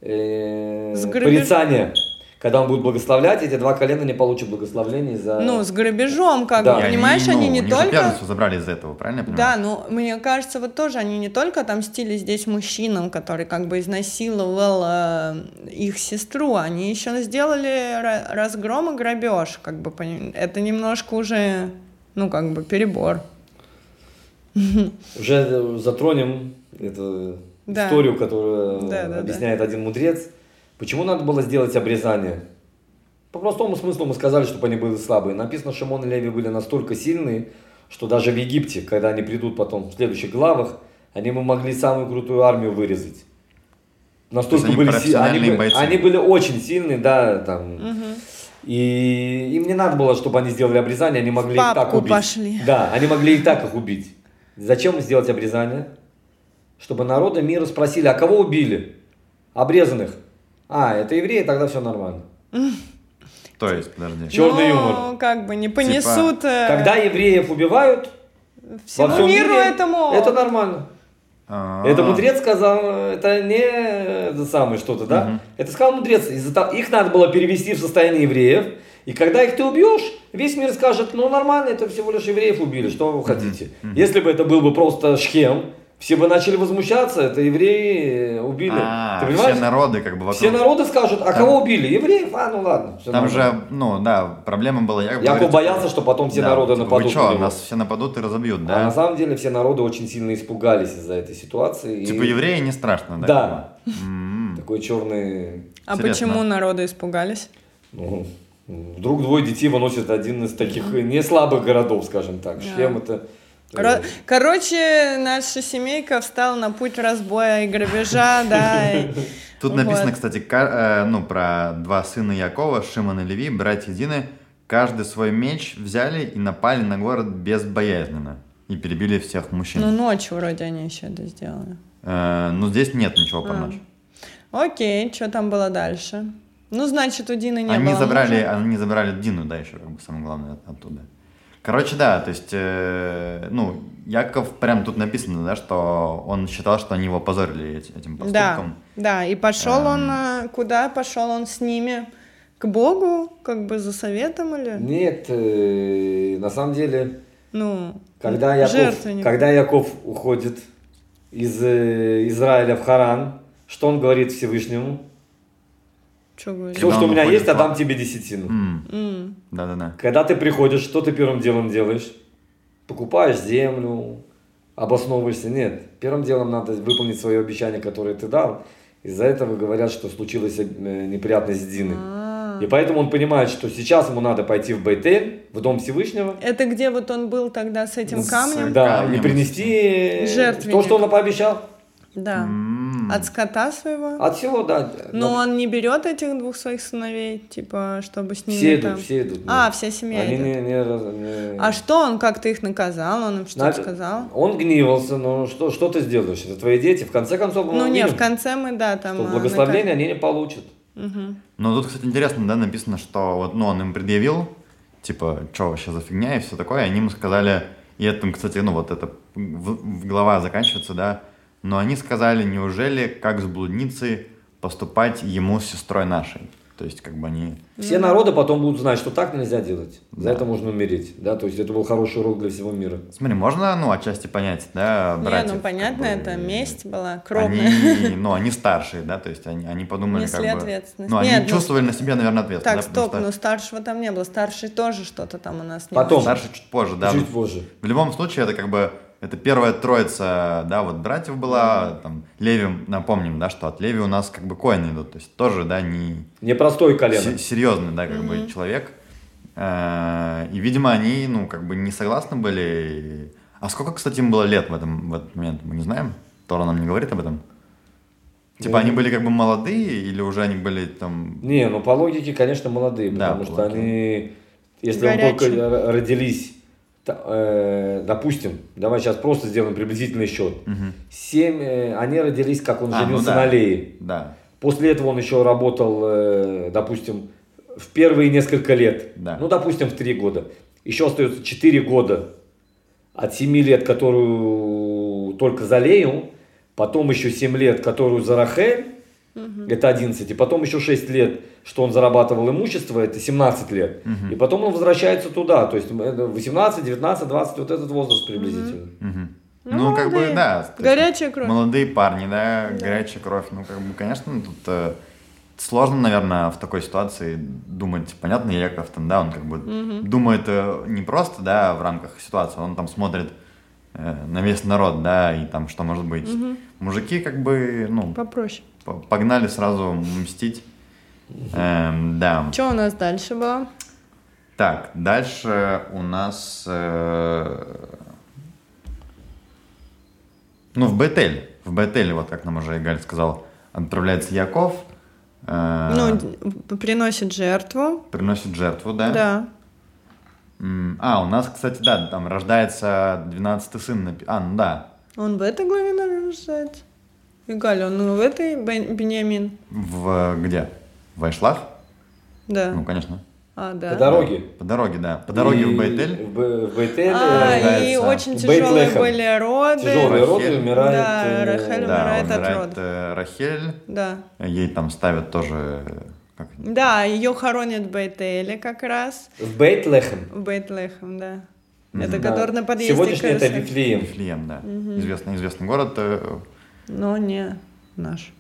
э, порицание. Когда он будет благословлять, эти два колена не получат благословения за... Ну, с грабежом, как Да. бы, И они, понимаешь, они, ну, не них же только... первенство забрали из-за этого, правильно я понимаю? Да, ну, мне кажется, вот тоже они не только отомстили здесь мужчинам, который как бы изнасиловал э, их сестру, они еще сделали ра- разгром и грабеж, как бы, это немножко уже, ну, как бы, перебор. Уже затронем эту Да. историю, которую Да, да, да. объясняет один мудрец. Почему надо было сделать обрезание? По простому смыслу мы сказали, чтобы они были слабые. Написано, Шимон и Леви были настолько сильные, что даже в Египте, когда они придут потом в следующих главах, они бы могли самую крутую армию вырезать. Настолько они были си- профессиональные они, они были очень сильные, да, там. И им не надо было, чтобы они сделали обрезание, они могли их так убить. пошли. Да, они могли и так их убить. Зачем сделать обрезание? Чтобы народы мира спросили, а кого убили? Обрезанных. А, это евреи, тогда все нормально. То есть, подожди. Черный ну, юмор. как бы не понесут... э, Когда евреев убивают, во всему всем миру мире, этому... это нормально. А. Это мудрец сказал, это не это самое что-то, да? Это сказал мудрец. Из-за того- Их надо было перевести в состояние евреев. И когда их ты убьешь, весь мир скажет, ну нормально, это всего лишь евреев убили, что вы хотите. Если бы это был бы просто Шхем, все бы начали возмущаться, это евреи э, убили. А, Ты понимаешь? все народы как бы вокруг. Все народы скажут, а кого убили? Евреев? А, ну ладно. Там нормально. же, ну да, проблема была. Яков, Яков говорит, боялся, типа, что потом все да, народы типа, нападут Вы что, на нас все нападут и разобьют, А да? на самом деле все народы очень сильно испугались из-за этой ситуации. Типа и... евреи не страшно, да? Да. Такой черный... А Интересно. почему народы испугались? Ну, вдруг двое детей выносят один из таких не слабых городов, скажем так. Шхем это... Коро- Короче, наша семейка встала на путь разбоя и грабежа, да. Тут написано, кстати, э, ну, про два сына Якова, Шимон и Леви, братья Дины, каждый свой меч взяли и напали на город безбоязненно. И перебили всех мужчин. Ну, ночью вроде они еще это сделали. Э, ну, здесь нет ничего про А. ночь. Окей, что там было дальше? Ну, значит, у Дины не Они было забрали, мужа. они забрали Дину, да, еще как бы самое главное от- оттуда. Короче, да, то есть, э, ну, Яков прям тут написано, да, что он считал, что они его позорили эти- этим Да, поступком. да, и пошел он, Эм. а, куда пошел он с ними? К Богу, как бы за советом или? Нет, э, на самом деле, Ну, когда Яков, когда Яков уходит из э, Израиля в Харан, что он говорит Всевышнему? Что говорит? Все, что у меня есть, отдам Харан. тебе десятину. Да-да-да. Когда ты приходишь, что ты первым делом делаешь? Покупаешь землю, обосновываешься. Нет, первым делом надо выполнить свое обещание, которое ты дал. Из-за этого говорят, что случилась э, неприятность с Диной. а. И поэтому он понимает, что сейчас ему надо пойти в Бейтель, в Дом Всевышнего, Это где вот он был тогда с этим С- камнем? да, камнем. и принести Жертвенник. то, что он пообещал. Да. М. От скота своего? От всего, да. Но он не берет этих двух своих сыновей, типа, чтобы с ними все идут, там... все идут. А, нет. вся семья Они идет. не, не раз- не- А что он как-то их наказал? Он им что-то Надо- сказал? Он гневался, но что, что ты сделаешь? Это твои дети. В конце концов, мы Ну не, увидим, в конце мы, да, там... что а, благословения они не получат. Мгм. Ну, тут, кстати, интересно, да, написано, что вот, ну, он им предъявил, типа, что вообще за фигня и все такое, и они ему сказали, и это, кстати, ну, вот это в, в глава заканчивается, да, но они сказали, неужели, как с блудницей, поступать ему с сестрой нашей? То есть, как бы они... Все народы потом будут знать, что так нельзя делать. За Да. это можно умереть. Да? То есть это был хороший урок для всего мира. Смотри, можно, ну, отчасти понять, да, Не, братьев, ну понятно, как бы, это месть была кровная. Они, ну, они старшие, да, то есть они, они подумали, Несли как бы... ответственность. Ну, они Нет, ну, чувствовали на себе, наверное, ответственность. Так, да, стоп, что ну старшего там не было. Старший тоже что-то там у нас не Потом. было. Старший чуть позже, да. Чуть ну, позже. В любом случае, это как бы это первая троица, да, вот братьев была, там, Леви, напомним, да, что от Леви у нас как бы коины идут, то есть тоже, да, не Непростое колено. се- серьезный, да, как бы человек. Э, И, видимо, они, ну, как бы не согласны были. А сколько, кстати, им было лет в, этом, в этот момент, мы не знаем? Тора нам не говорит об этом. Типа Ну, они были как бы молодые или уже они были там... Не, ну по логике, конечно, молодые, Да, потому по что логике. они, если он Горячие. только родились, э, допустим, давай сейчас просто сделаем приблизительный счет. Мгм. Семь, э, они родились, как он А, ну женился да. на Лее. Да, После этого он еще работал, э, допустим, в первые несколько лет. Да. Ну, допустим, в три года. Еще остается четыре года от семи лет, которую только за Лею, потом еще семь лет, которую за Рахель, это 11, и потом еще 6 лет, что он зарабатывал имущество, это 17 лет. Мгм. И потом он возвращается туда, то есть это 18, 19, 20, вот этот возраст приблизительно. Мгм. Ну, Ну, как бы, да. Горячая кровь. Молодые парни, да, горячая кровь. Ну, как бы, конечно, тут э, сложно, наверное, в такой ситуации думать. Понятно, Яков там, да, он как бы думает э, не просто, да, в рамках ситуации, он там смотрит на весь народ, да, и там что может быть. Мужики как бы, ну, Попроще. погнали сразу мстить. Эм, да. Что у нас дальше было? Так, дальше у нас... э, Ну, в Бетель. В Бетель, вот как нам уже Игаль сказал, отправляется Яков, э, Ну, приносит жертву. приносит жертву, да? Да. А, у нас, кстати, да, там рождается 12-й сын. А, ну да, Он в этой главе, наверное, рождается. И Галя, он ну, в этой Бен- Беньямин. в где? В Вайшлах? Да. Ну, конечно. А, да. По дороге. По дороге, да. По дороге И в Бейтель. В, в Бейтеле А, и рождается очень Бейт тяжелые были роды. тяжелые роды Рахель. умирает. Да, э, Рахель Да, умирает от умирает родов. э, Рахель. Да. Ей там ставят тоже... Как... Да, ее хоронят в Бейтеле как раз. В Бейтлехем. В Бейтлехем, да. Мгм. Это Да. который на подъезде Сегодняшний это. Вифлеем. Вифлеем, да. Известный, известный город. э, Но не наш.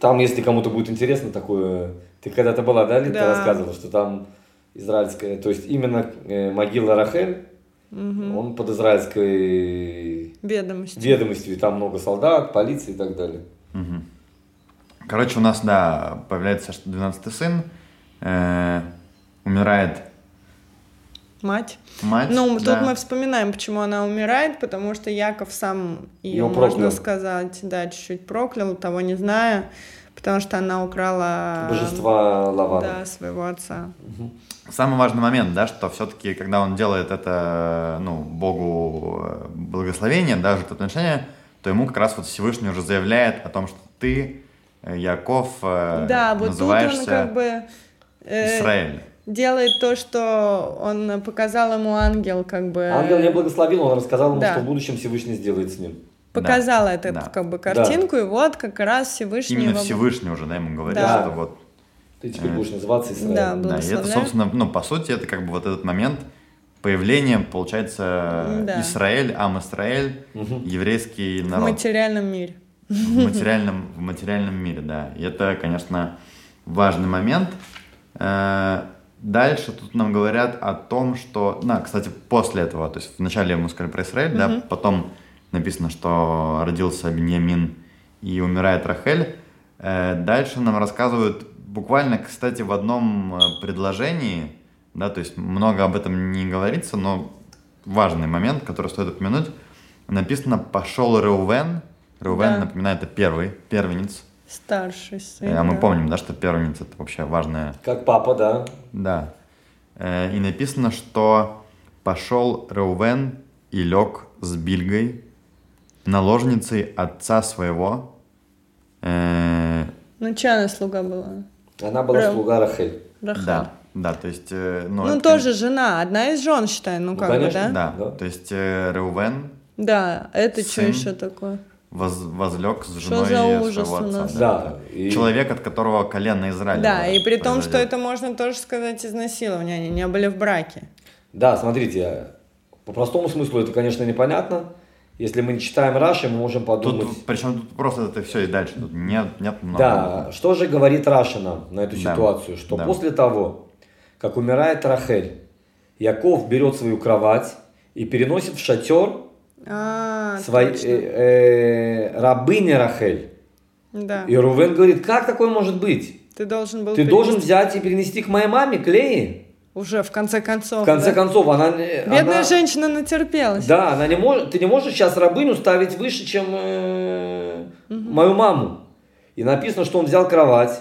Там, если кому-то будет интересно такое, ты когда-то была, да, Лид, ты Да. рассказывала, что там израильская, то есть именно э, могила Рахель, он под израильской Ведомости. ведомостью, и там много солдат, полиции и так далее. Мгм. Короче, у нас, да, появляется что 12 сын, э, умирает Мать. мать. Ну, да. тут мы вспоминаем, почему она умирает, потому что Яков сам ее, Её можно проклял. сказать, да, чуть-чуть проклял, того не зная, потому что она украла Божества Лавана. да, своего отца. Самый важный момент, да, что все-таки, когда он делает это, ну, Богу э, благословение, да, жертвоприношение, то ему как раз вот Всевышний уже заявляет о том, что ты, Яков, э, да, вот тут он как бы э, Израиль. делает то, что он показал ему ангел, как бы Ангел не благословил, он рассказал ему, Да. что в будущем Всевышний сделает с ним. показал Да, эту да. как бы картинку, и вот как раз Всевышний Именно его- Всевышний уже, да, ему говорит, Да. что вот Ты теперь Э, будешь называться Израиль. Да, Да, и это, собственно, ну, по сути, это как бы вот этот момент появления, получается, Да. Израиль, Ам Исраэль, Мгм. еврейский в народ материальном мире. В материальном, в материальном мире, да. И это, конечно, важный момент. Э, Дальше тут нам говорят о том, что, да, кстати, после этого, то есть вначале мы сказали про Израиль, да, потом написано, что родился Беньямин и умирает Рахель. Э, Дальше нам рассказывают буквально, кстати, в одном э, предложении, да, то есть много об этом не говорится, но важный момент, который стоит упомянуть, написано «пошел Реувен». Реувен, Да. напоминаю, это первый, первенец. Старший сын. Э, А мы да. помним, да, что первенец это вообще важное Как папа, да. да. Э, И написано, что пошел Реувен и лег с Бильгой, наложницей отца своего. Э, Ну, чья она слуга была? Она была Рем. слуга Рахель. Рахель. Да, да, то есть... э, Ну, это- тоже жена, одна из жен, считай, ну, Ну, как конечно, бы, да? Да, Да. то есть э, Реувен Да, это что Сын. еще такое? Воз- возлег с Что женой за ужас своего у отца. нас? Да. И- Человек, от которого колено Израиля. Да, и при том, что произойдет. это можно тоже сказать изнасилование, они не были в браке. Да, смотрите, по простому смыслу это, конечно, непонятно. Если мы не читаем Раши, мы можем подумать... Тут, причем тут просто это все и дальше. Тут нет, нет много. Да, что же говорит Раша нам на эту Да. ситуацию? Что Да. после того, как умирает Рахель, Яков берет свою кровать и переносит в шатер А, точно. э, э, рабыня Рахель. Да. И Рувен говорит, как такое может быть? Ты должен был Ты перенести- должен взять и перенести к моей маме, к Лее. Уже, в конце концов. В конце да. концов, она... Бедная она- женщина натерпелась. Да, она не может, ты не можешь сейчас рабыню ставить выше, чем э, мою маму. И написано, что он взял кровать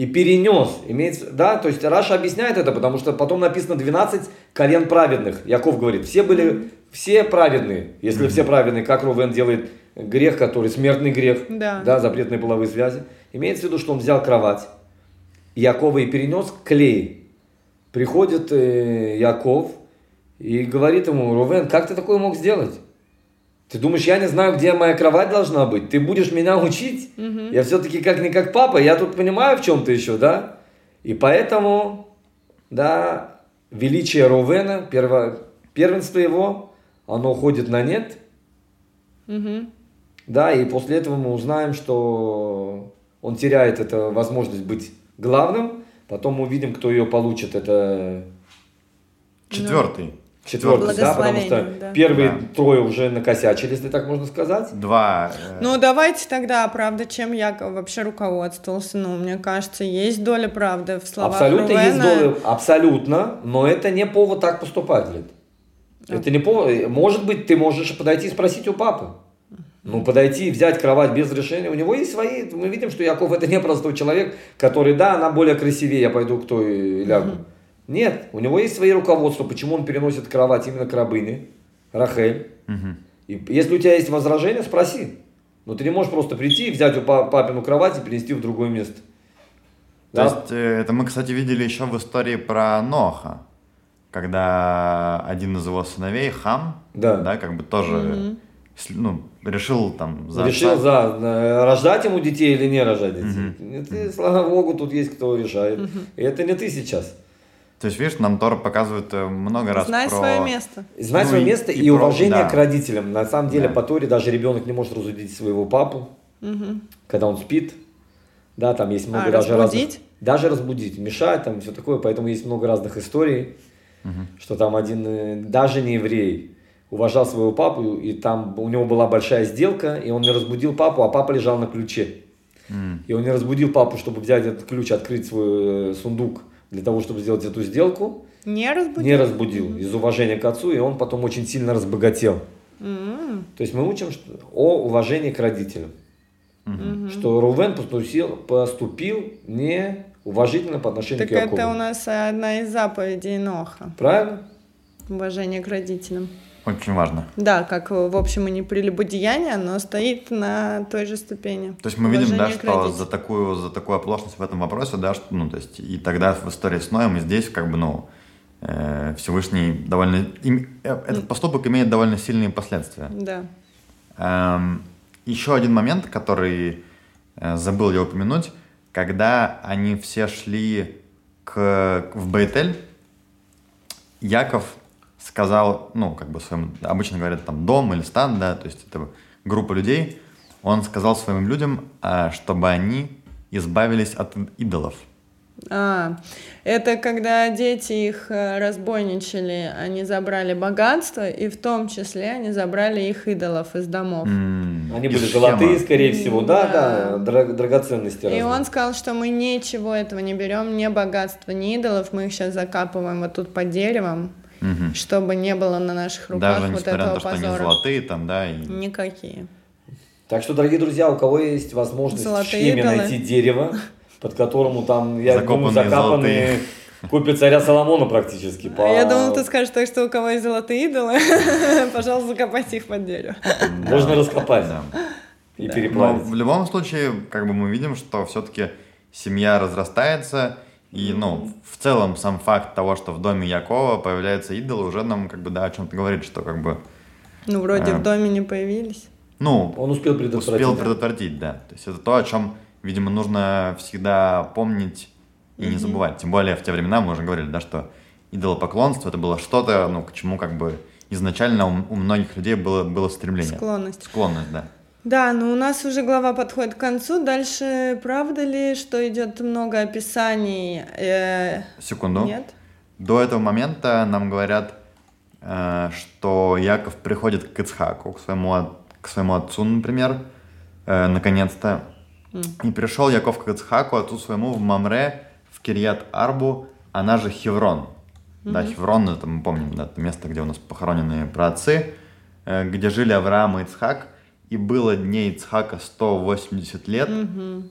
и перенес. Имеется, да, то есть Раша объясняет это, потому что потом написано 12 колен праведных. Яков говорит, все были, все праведные. Если все праведные, как Рувен делает грех, который смертный грех, Да. да, запретные половые связи. Имеется в виду, что он взял кровать, Якова и перенес к Лее. Приходит э, Яков и говорит ему, Рувен, как ты такое мог сделать? Ты думаешь, я не знаю, где моя кровать должна быть? Ты будешь меня учить? Я все-таки как не как папа, я тут понимаю в чем-то еще, да? И поэтому, да, величие Рувена, перво, первенство его, оно уходит на нет. Мгм. Да, и после этого мы узнаем, что он теряет эту возможность быть главным. Потом мы увидим, кто ее получит. Это Четвертый. Четвертый, да, потому что да. первые Да. трое уже накосячили, если так можно сказать. Два. э, Ну, давайте тогда, правда, чем Яков вообще руководствовался. Ну, мне кажется, есть доля правды в словах абсолютно есть Рувена. доля, абсолютно, но это не повод так поступать, Лид. Это не повод. Может быть, ты можешь подойти и спросить у папы. Ну, подойти и взять кровать без решения. У него есть свои... Мы видим, что Яков это не простой человек, который, да, она более красивее, я пойду к той и лягу. Нет, у него есть свои руководства, почему он переносит кровать именно к рабыне, Рахель. мгм. И если у тебя есть возражения, спроси. Но ты не можешь просто прийти и взять у па- папину кровать и перенести в другое место. То есть э, это мы, кстати, видели еще в истории про Ноха, когда один из его сыновей, Хам, Да. да, как бы тоже с- ну, решил там за Решил отца- за э, рождать ему детей или не рожать детей. Это, слава богу, тут есть кто решает. И это не ты сейчас. То есть, видишь, нам Тора показывает э, много раз Знай про... свое место. Знать Ну свое место и и, про- уважение да. к родителям. На самом деле, Да. по Торе даже ребенок не может разбудить своего папу, когда он спит. Да, там есть много А, даже разбудить? разных... Даже разбудить, мешать, там все такое. Поэтому есть много разных историй, что там один, э, даже не еврей, уважал своего папу, и там у него была большая сделка, и он не разбудил папу, а папа лежал на ключе. И он не разбудил папу, чтобы взять этот ключ, открыть свой э, сундук для того, чтобы сделать эту сделку. Не разбудил? Не разбудил из уважения к отцу, и он потом очень сильно разбогател. М, То есть мы учим что- о уважении к родителям. Что Рувен поступил, поступил неуважительно по отношению Так к Якову. это у нас одна из заповедей Ноха. Правильно? Уважение к родителям. Очень важно. Да, как в общем и не прелюбодеяние, но стоит на той же ступени. То есть мы видим, да, что за такую, за такую оплошность в этом вопросе, да, что, ну, то есть и тогда в истории с Ноем, и здесь, как бы, ну, э, Всевышний довольно... им- э, этот поступок имеет довольно сильные последствия. Да. Эм, еще один момент, который э, забыл я упомянуть, когда они все шли к, в Бейтель, Яков сказал, ну, как бы своим, обычно говорят там дом или стан, да, то есть это группа людей, он сказал своим людям, а, чтобы они избавились от идолов. А, это когда дети их э, разбойничали, они забрали богатство, и в том числе они забрали их идолов из домов. М, Они были схема. золотые, скорее всего, да, Да. да, дра- драгоценности. И разные. он сказал, что мы ничего этого не берем, ни богатства, ни идолов, мы их сейчас закапываем вот тут под деревом, Мгм. чтобы не было на наших руках Даже вот несмотря на этого то, что они позора. золотые там, да, и... Никакие. Так что, дорогие друзья, у кого есть возможность Золотые в идолы. найти дерево, под которому там, я думаю, Закопанные закапанные копия царя Соломона практически. По- Я думал, ты скажешь так, что у кого есть золотые идолы, пожалуйста, закопайте их под дерево. Можно раскопать Да. и Да. Но в любом случае, как бы мы видим, что все-таки семья разрастается, и, ну, в целом сам факт того, что в доме Якова появляются идолы, уже нам, как бы, да, о чем-то говорит, что, как бы, Ну, вроде А. в доме не появились. ну, Он успел предотвратить. успел предотвратить, да. То есть это то, о чем, видимо, нужно всегда помнить и не забывать. Тем более в те времена мы уже говорили, да, что идолопоклонство это было что-то, ну, к чему, как бы, изначально у, у многих людей было, было стремление. Склонность. Склонность, да. Да, но у нас уже глава подходит к концу. Дальше правда ли, что идет много описаний? Э, Секунду. Нет? До этого момента нам говорят, э, что Яков приходит к Ицхаку, к своему, к своему отцу, например, э, наконец-то. И пришел Яков к Ицхаку, отцу своему, в Мамре, в Кирьят Арбу, она же Хеврон. Да, Хеврон, это мы помним, да, это место, где у нас похоронены праотцы, э, где жили Авраам и Ицхак. И было дней Ицхака 180 лет,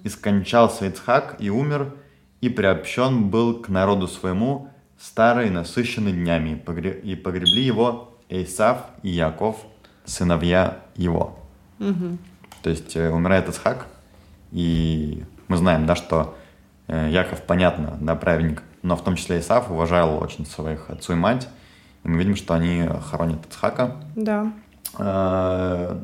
и скончался Ицхак и умер, и приобщен был к народу своему, старый, насыщенный днями, и погре- и погребли его Исав и Яков, сыновья его. То есть э, умирает Ицхак, и мы знаем, да, что э, Яков, понятно, да, праведник, но в том числе Исав уважал очень своих отцу и мать, и мы видим, что они хоронят Ицхака. Да.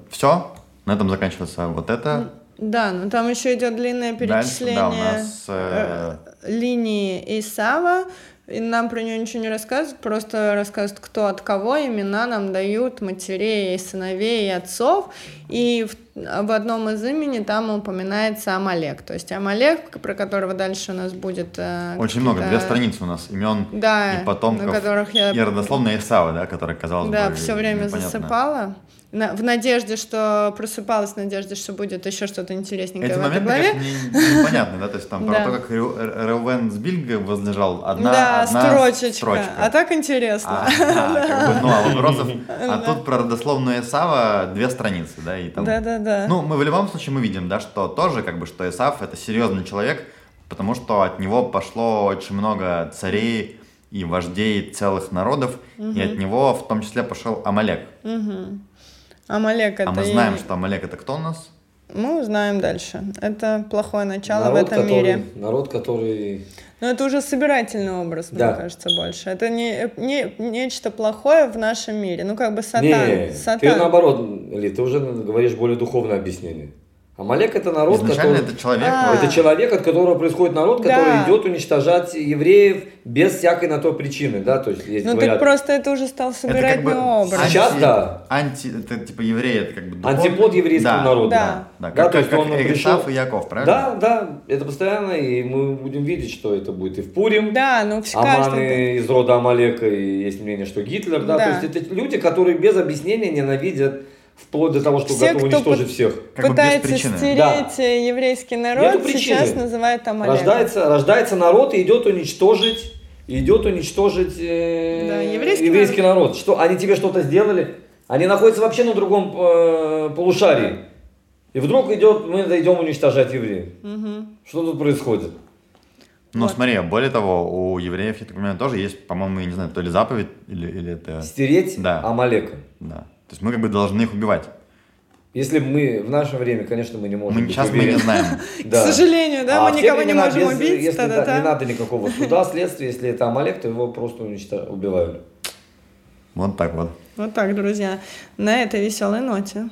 Все, на этом заканчивается вот это. Да, но там еще идет длинное Дальше, перечисление да, у нас, э, э, линии Исава. И нам про нее ничего не рассказывают, просто рассказывают, кто от кого, имена нам дают матерей, и сыновей и отцов. И в, в одном из имени там упоминается Амалек. То есть Амалек, про которого дальше у нас будет... э, Очень много, две страницы у нас имен Да, и потомков, на которых я и родословная Исава, да, который, казалось Да, бы, все время непонятно. засыпала. На- в надежде, что просыпалась, в надежде, что будет еще что-то интересненькое Эти в этой моменты главе. как не- да, то есть там про Да. то, как Рeu- Р- Реувен с Бильгой возлежал одна, да, одна строчечка. строчка. А так интересно. А, да, как бы, ну, а вопросов, а тут про родословную Исава две страницы, да, и там... Да-да-да. Ну, мы в любом случае мы видим, да, что тоже, как бы, что Исав это серьезный человек, потому что от него пошло очень много царей и вождей целых народов, и от него в том числе пошел Амалек. Мгм. Амалек это... А мы и- знаем, что Амалек это кто у нас? Мы узнаем дальше. Это плохое начало народ, в этом который, мире. Народ, который... Но это уже собирательный образ, Да. мне кажется, больше. Это не, не нечто плохое в нашем мире. Ну, как бы сатан. Не, сатан. ты наоборот, Ли, ты уже говоришь более духовное объяснение. Амалек это народ, Изначально который... это человек. А. вот. Это человек, от которого происходит народ, Да. который идет уничтожать евреев без всякой на то причины, да, то есть есть Ну, говорят, так просто это уже стал Это как бы образ. Сейчас анти- да. Анти, это типа евреи, это как бы духовный- антипод еврейского Да, народа. Да. Да, Да, как, то есть как, он пришел- и Яков, правильно? Да, да, это постоянно, и мы будем видеть, что это будет и в Пурим. Да, ну, в. Аманы из рода Амалека, и есть мнение, что Гитлер, да, Да. то есть это люди, которые без объяснения ненавидят вплоть до того, что Все, готовы уничтожить всех. Как бы без пытается причины. стереть Да. еврейский народ, сейчас называют Амалек. Рождается, рождается народ и идет уничтожить, идет уничтожить э, Да, еврейский народ. Что, они тебе что-то сделали? Они находятся вообще на другом э, полушарии. И вдруг идет, мы идем уничтожать евреев. Что тут происходит? Ну Вот. смотри, более того, у евреев, я так понимаю, тоже есть, по-моему, я не знаю, то ли заповедь, или, или это... Стереть Да. Амалека. Да. То есть мы как бы должны их убивать. Если мы в наше время, конечно, мы не можем Мы, быть сейчас мы не уверены. знаем. Да. К сожалению, да, А мы никого не можем без- убить. Если да, та-та-та. не надо никакого суда, следствия, если это Амалек, то его просто уничтожали, убивали. Вот так вот. Вот так, друзья. На этой веселой ноте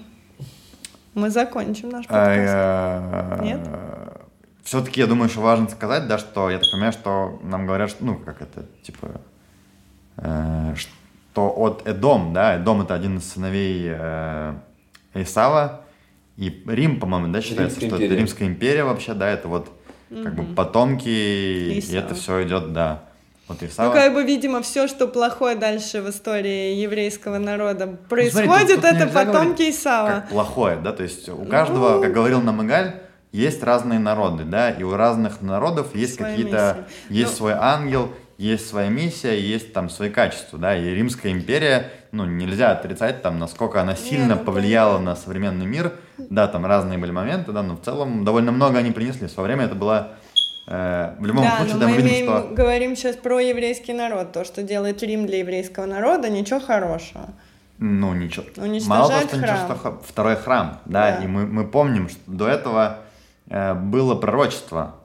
мы закончим наш А, подкаст. Нет? Все-таки я думаю, что важно сказать, да, что я так понимаю, что нам говорят, что, ну, как это, типа, э, что от Эдом, да, Эдом это один из сыновей э, Исава, и Рим, по-моему, да, считается, Римская что империя. это Римская империя вообще, да, это вот как бы потомки, и Исава. это все идет, да, от Исава. Ну, как бы, видимо, все, что плохое дальше в истории еврейского народа Ну, смотри, происходит, тут- тут это потомки говорить, Исава. Как плохое, да, то есть у каждого, Ну. как говорил Намагаль, есть разные народы, да, и у разных народов есть какие-то, есть Ну. свой ангел, есть своя миссия, есть там свои качества, да, и Римская империя, ну, нельзя отрицать там, насколько она сильно ну, повлияла на современный мир, да, там разные были моменты, да, но в целом довольно много они принесли, в свое время это было, э, в любом Да, случае, но да, мы мы видим, имеем- что... говорим сейчас про еврейский народ. То, что делает Рим для еврейского народа, ничего хорошего. Ну, ничего. Уничтожает Мало того, что ничего, что второй храм, да, Да. и мы, мы помним, что до этого э, было пророчество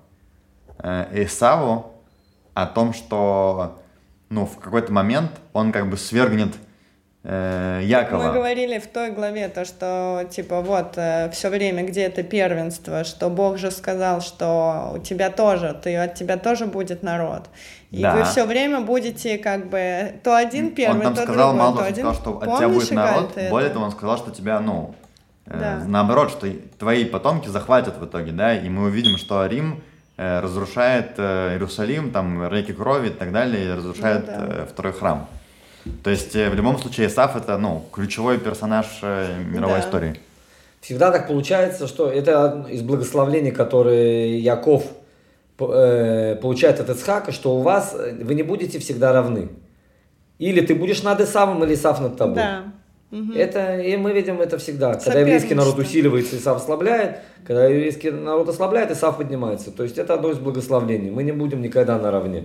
э, Исаву о том, что, ну, в какой-то момент он как бы свергнет э, Якова. Мы говорили в той главе то, что типа вот все время где это первенство, что Бог же сказал, что у тебя тоже, ты от тебя тоже будет народ. И Да. вы все время будете как бы то один первый, он там то сказал, другой, мало то один. сказал, что от тебя Помнишь, будет народ, более это? того, он сказал, что тебя, ну, э, Да. наоборот, что твои потомки захватят в итоге, да, и мы увидим, что Рим э, разрушает э, Иерусалим, там реки крови и так далее, и разрушает Ну да. э, второй храм. То есть э, в любом случае Исаф это, ну, ключевой персонаж э, мировой Да. истории. Всегда так получается, что это из благословений, которые Яков э, получает от Ицхака, что у вас э, вы не будете всегда равны. Или ты будешь над Исавом, или Исав над тобой. Да. Мгм. Это, и мы видим это всегда. Когда еврейский народ усиливается, Исав ослабляет. Когда еврейский народ ослабляет, Исав поднимается. То есть это одно из благословений. Мы не будем никогда наравне.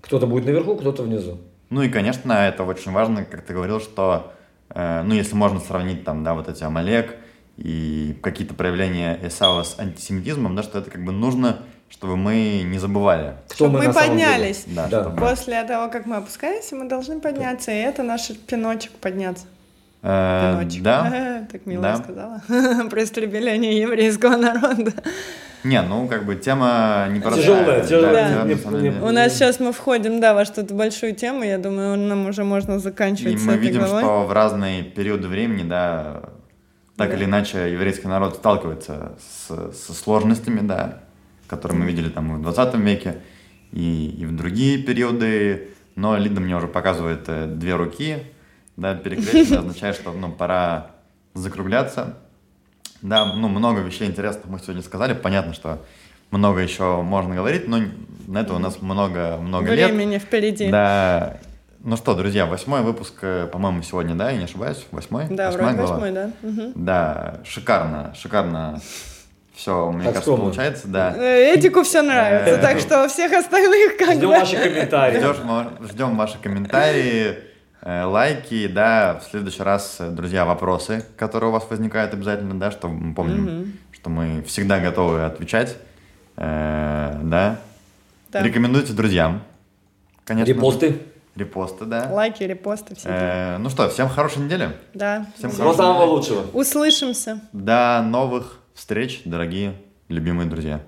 Кто-то будет наверху, кто-то внизу. Ну и, конечно, это очень важно, как ты говорил, что, э, ну, если можно сравнить там, да, вот эти Амалек и какие-то проявления Исава с антисемитизмом, да, что это как бы нужно, чтобы мы не забывали. Кто Чтоб мы деле. поднялись. Да, Да. чтобы- После того, как мы опускаемся, мы должны подняться, и это наш пиночек подняться. Э, Пиночек. да. Так мило Да. сказала. Про истребление еврейского народа. Не, ну, как бы тема непростая. Тяжелая, Да, тяжелая. Не- не- деле. У нас сейчас мы входим, да, во что-то большую тему. Я думаю, нам уже можно заканчивать И с мы этой видим, главой. что в разные периоды времени, да, так Да. или иначе, еврейский народ сталкивается с, со сложностями, да, которые мы видели там в 20 веке, и, и в другие периоды. Но Лида мне уже показывает э, две руки, да, перекрестие означает, что, ну, пора закругляться. Да, ну, много вещей интересных мы сегодня сказали. Понятно, что много еще можно говорить, но на это у нас много, много лет. Времени впереди. Да. Ну что, друзья, восьмой выпуск, э, по-моему, сегодня, да, я не ошибаюсь? Восьмой? Да, Восьмая вроде глава? восьмой, да. Мгм. Да, шикарно, шикарно. Все, мне Так кажется, получается, да. Этику все нравится, Э, так что всех остальных как Ждем ваши комментарии. Ждем ваши комментарии. Э, лайки, да, в следующий раз, э, друзья, вопросы, которые у вас возникают обязательно, да, что мы помним, Мгм. что мы всегда готовы отвечать, Э, да. Да. Рекомендуйте друзьям, конечно. Репосты. Репосты, да. Лайки, репосты, все. Э, ну что, всем хорошей недели. Да. всем. Всего самого лучшего. Услышимся. До новых встреч, дорогие, любимые друзья.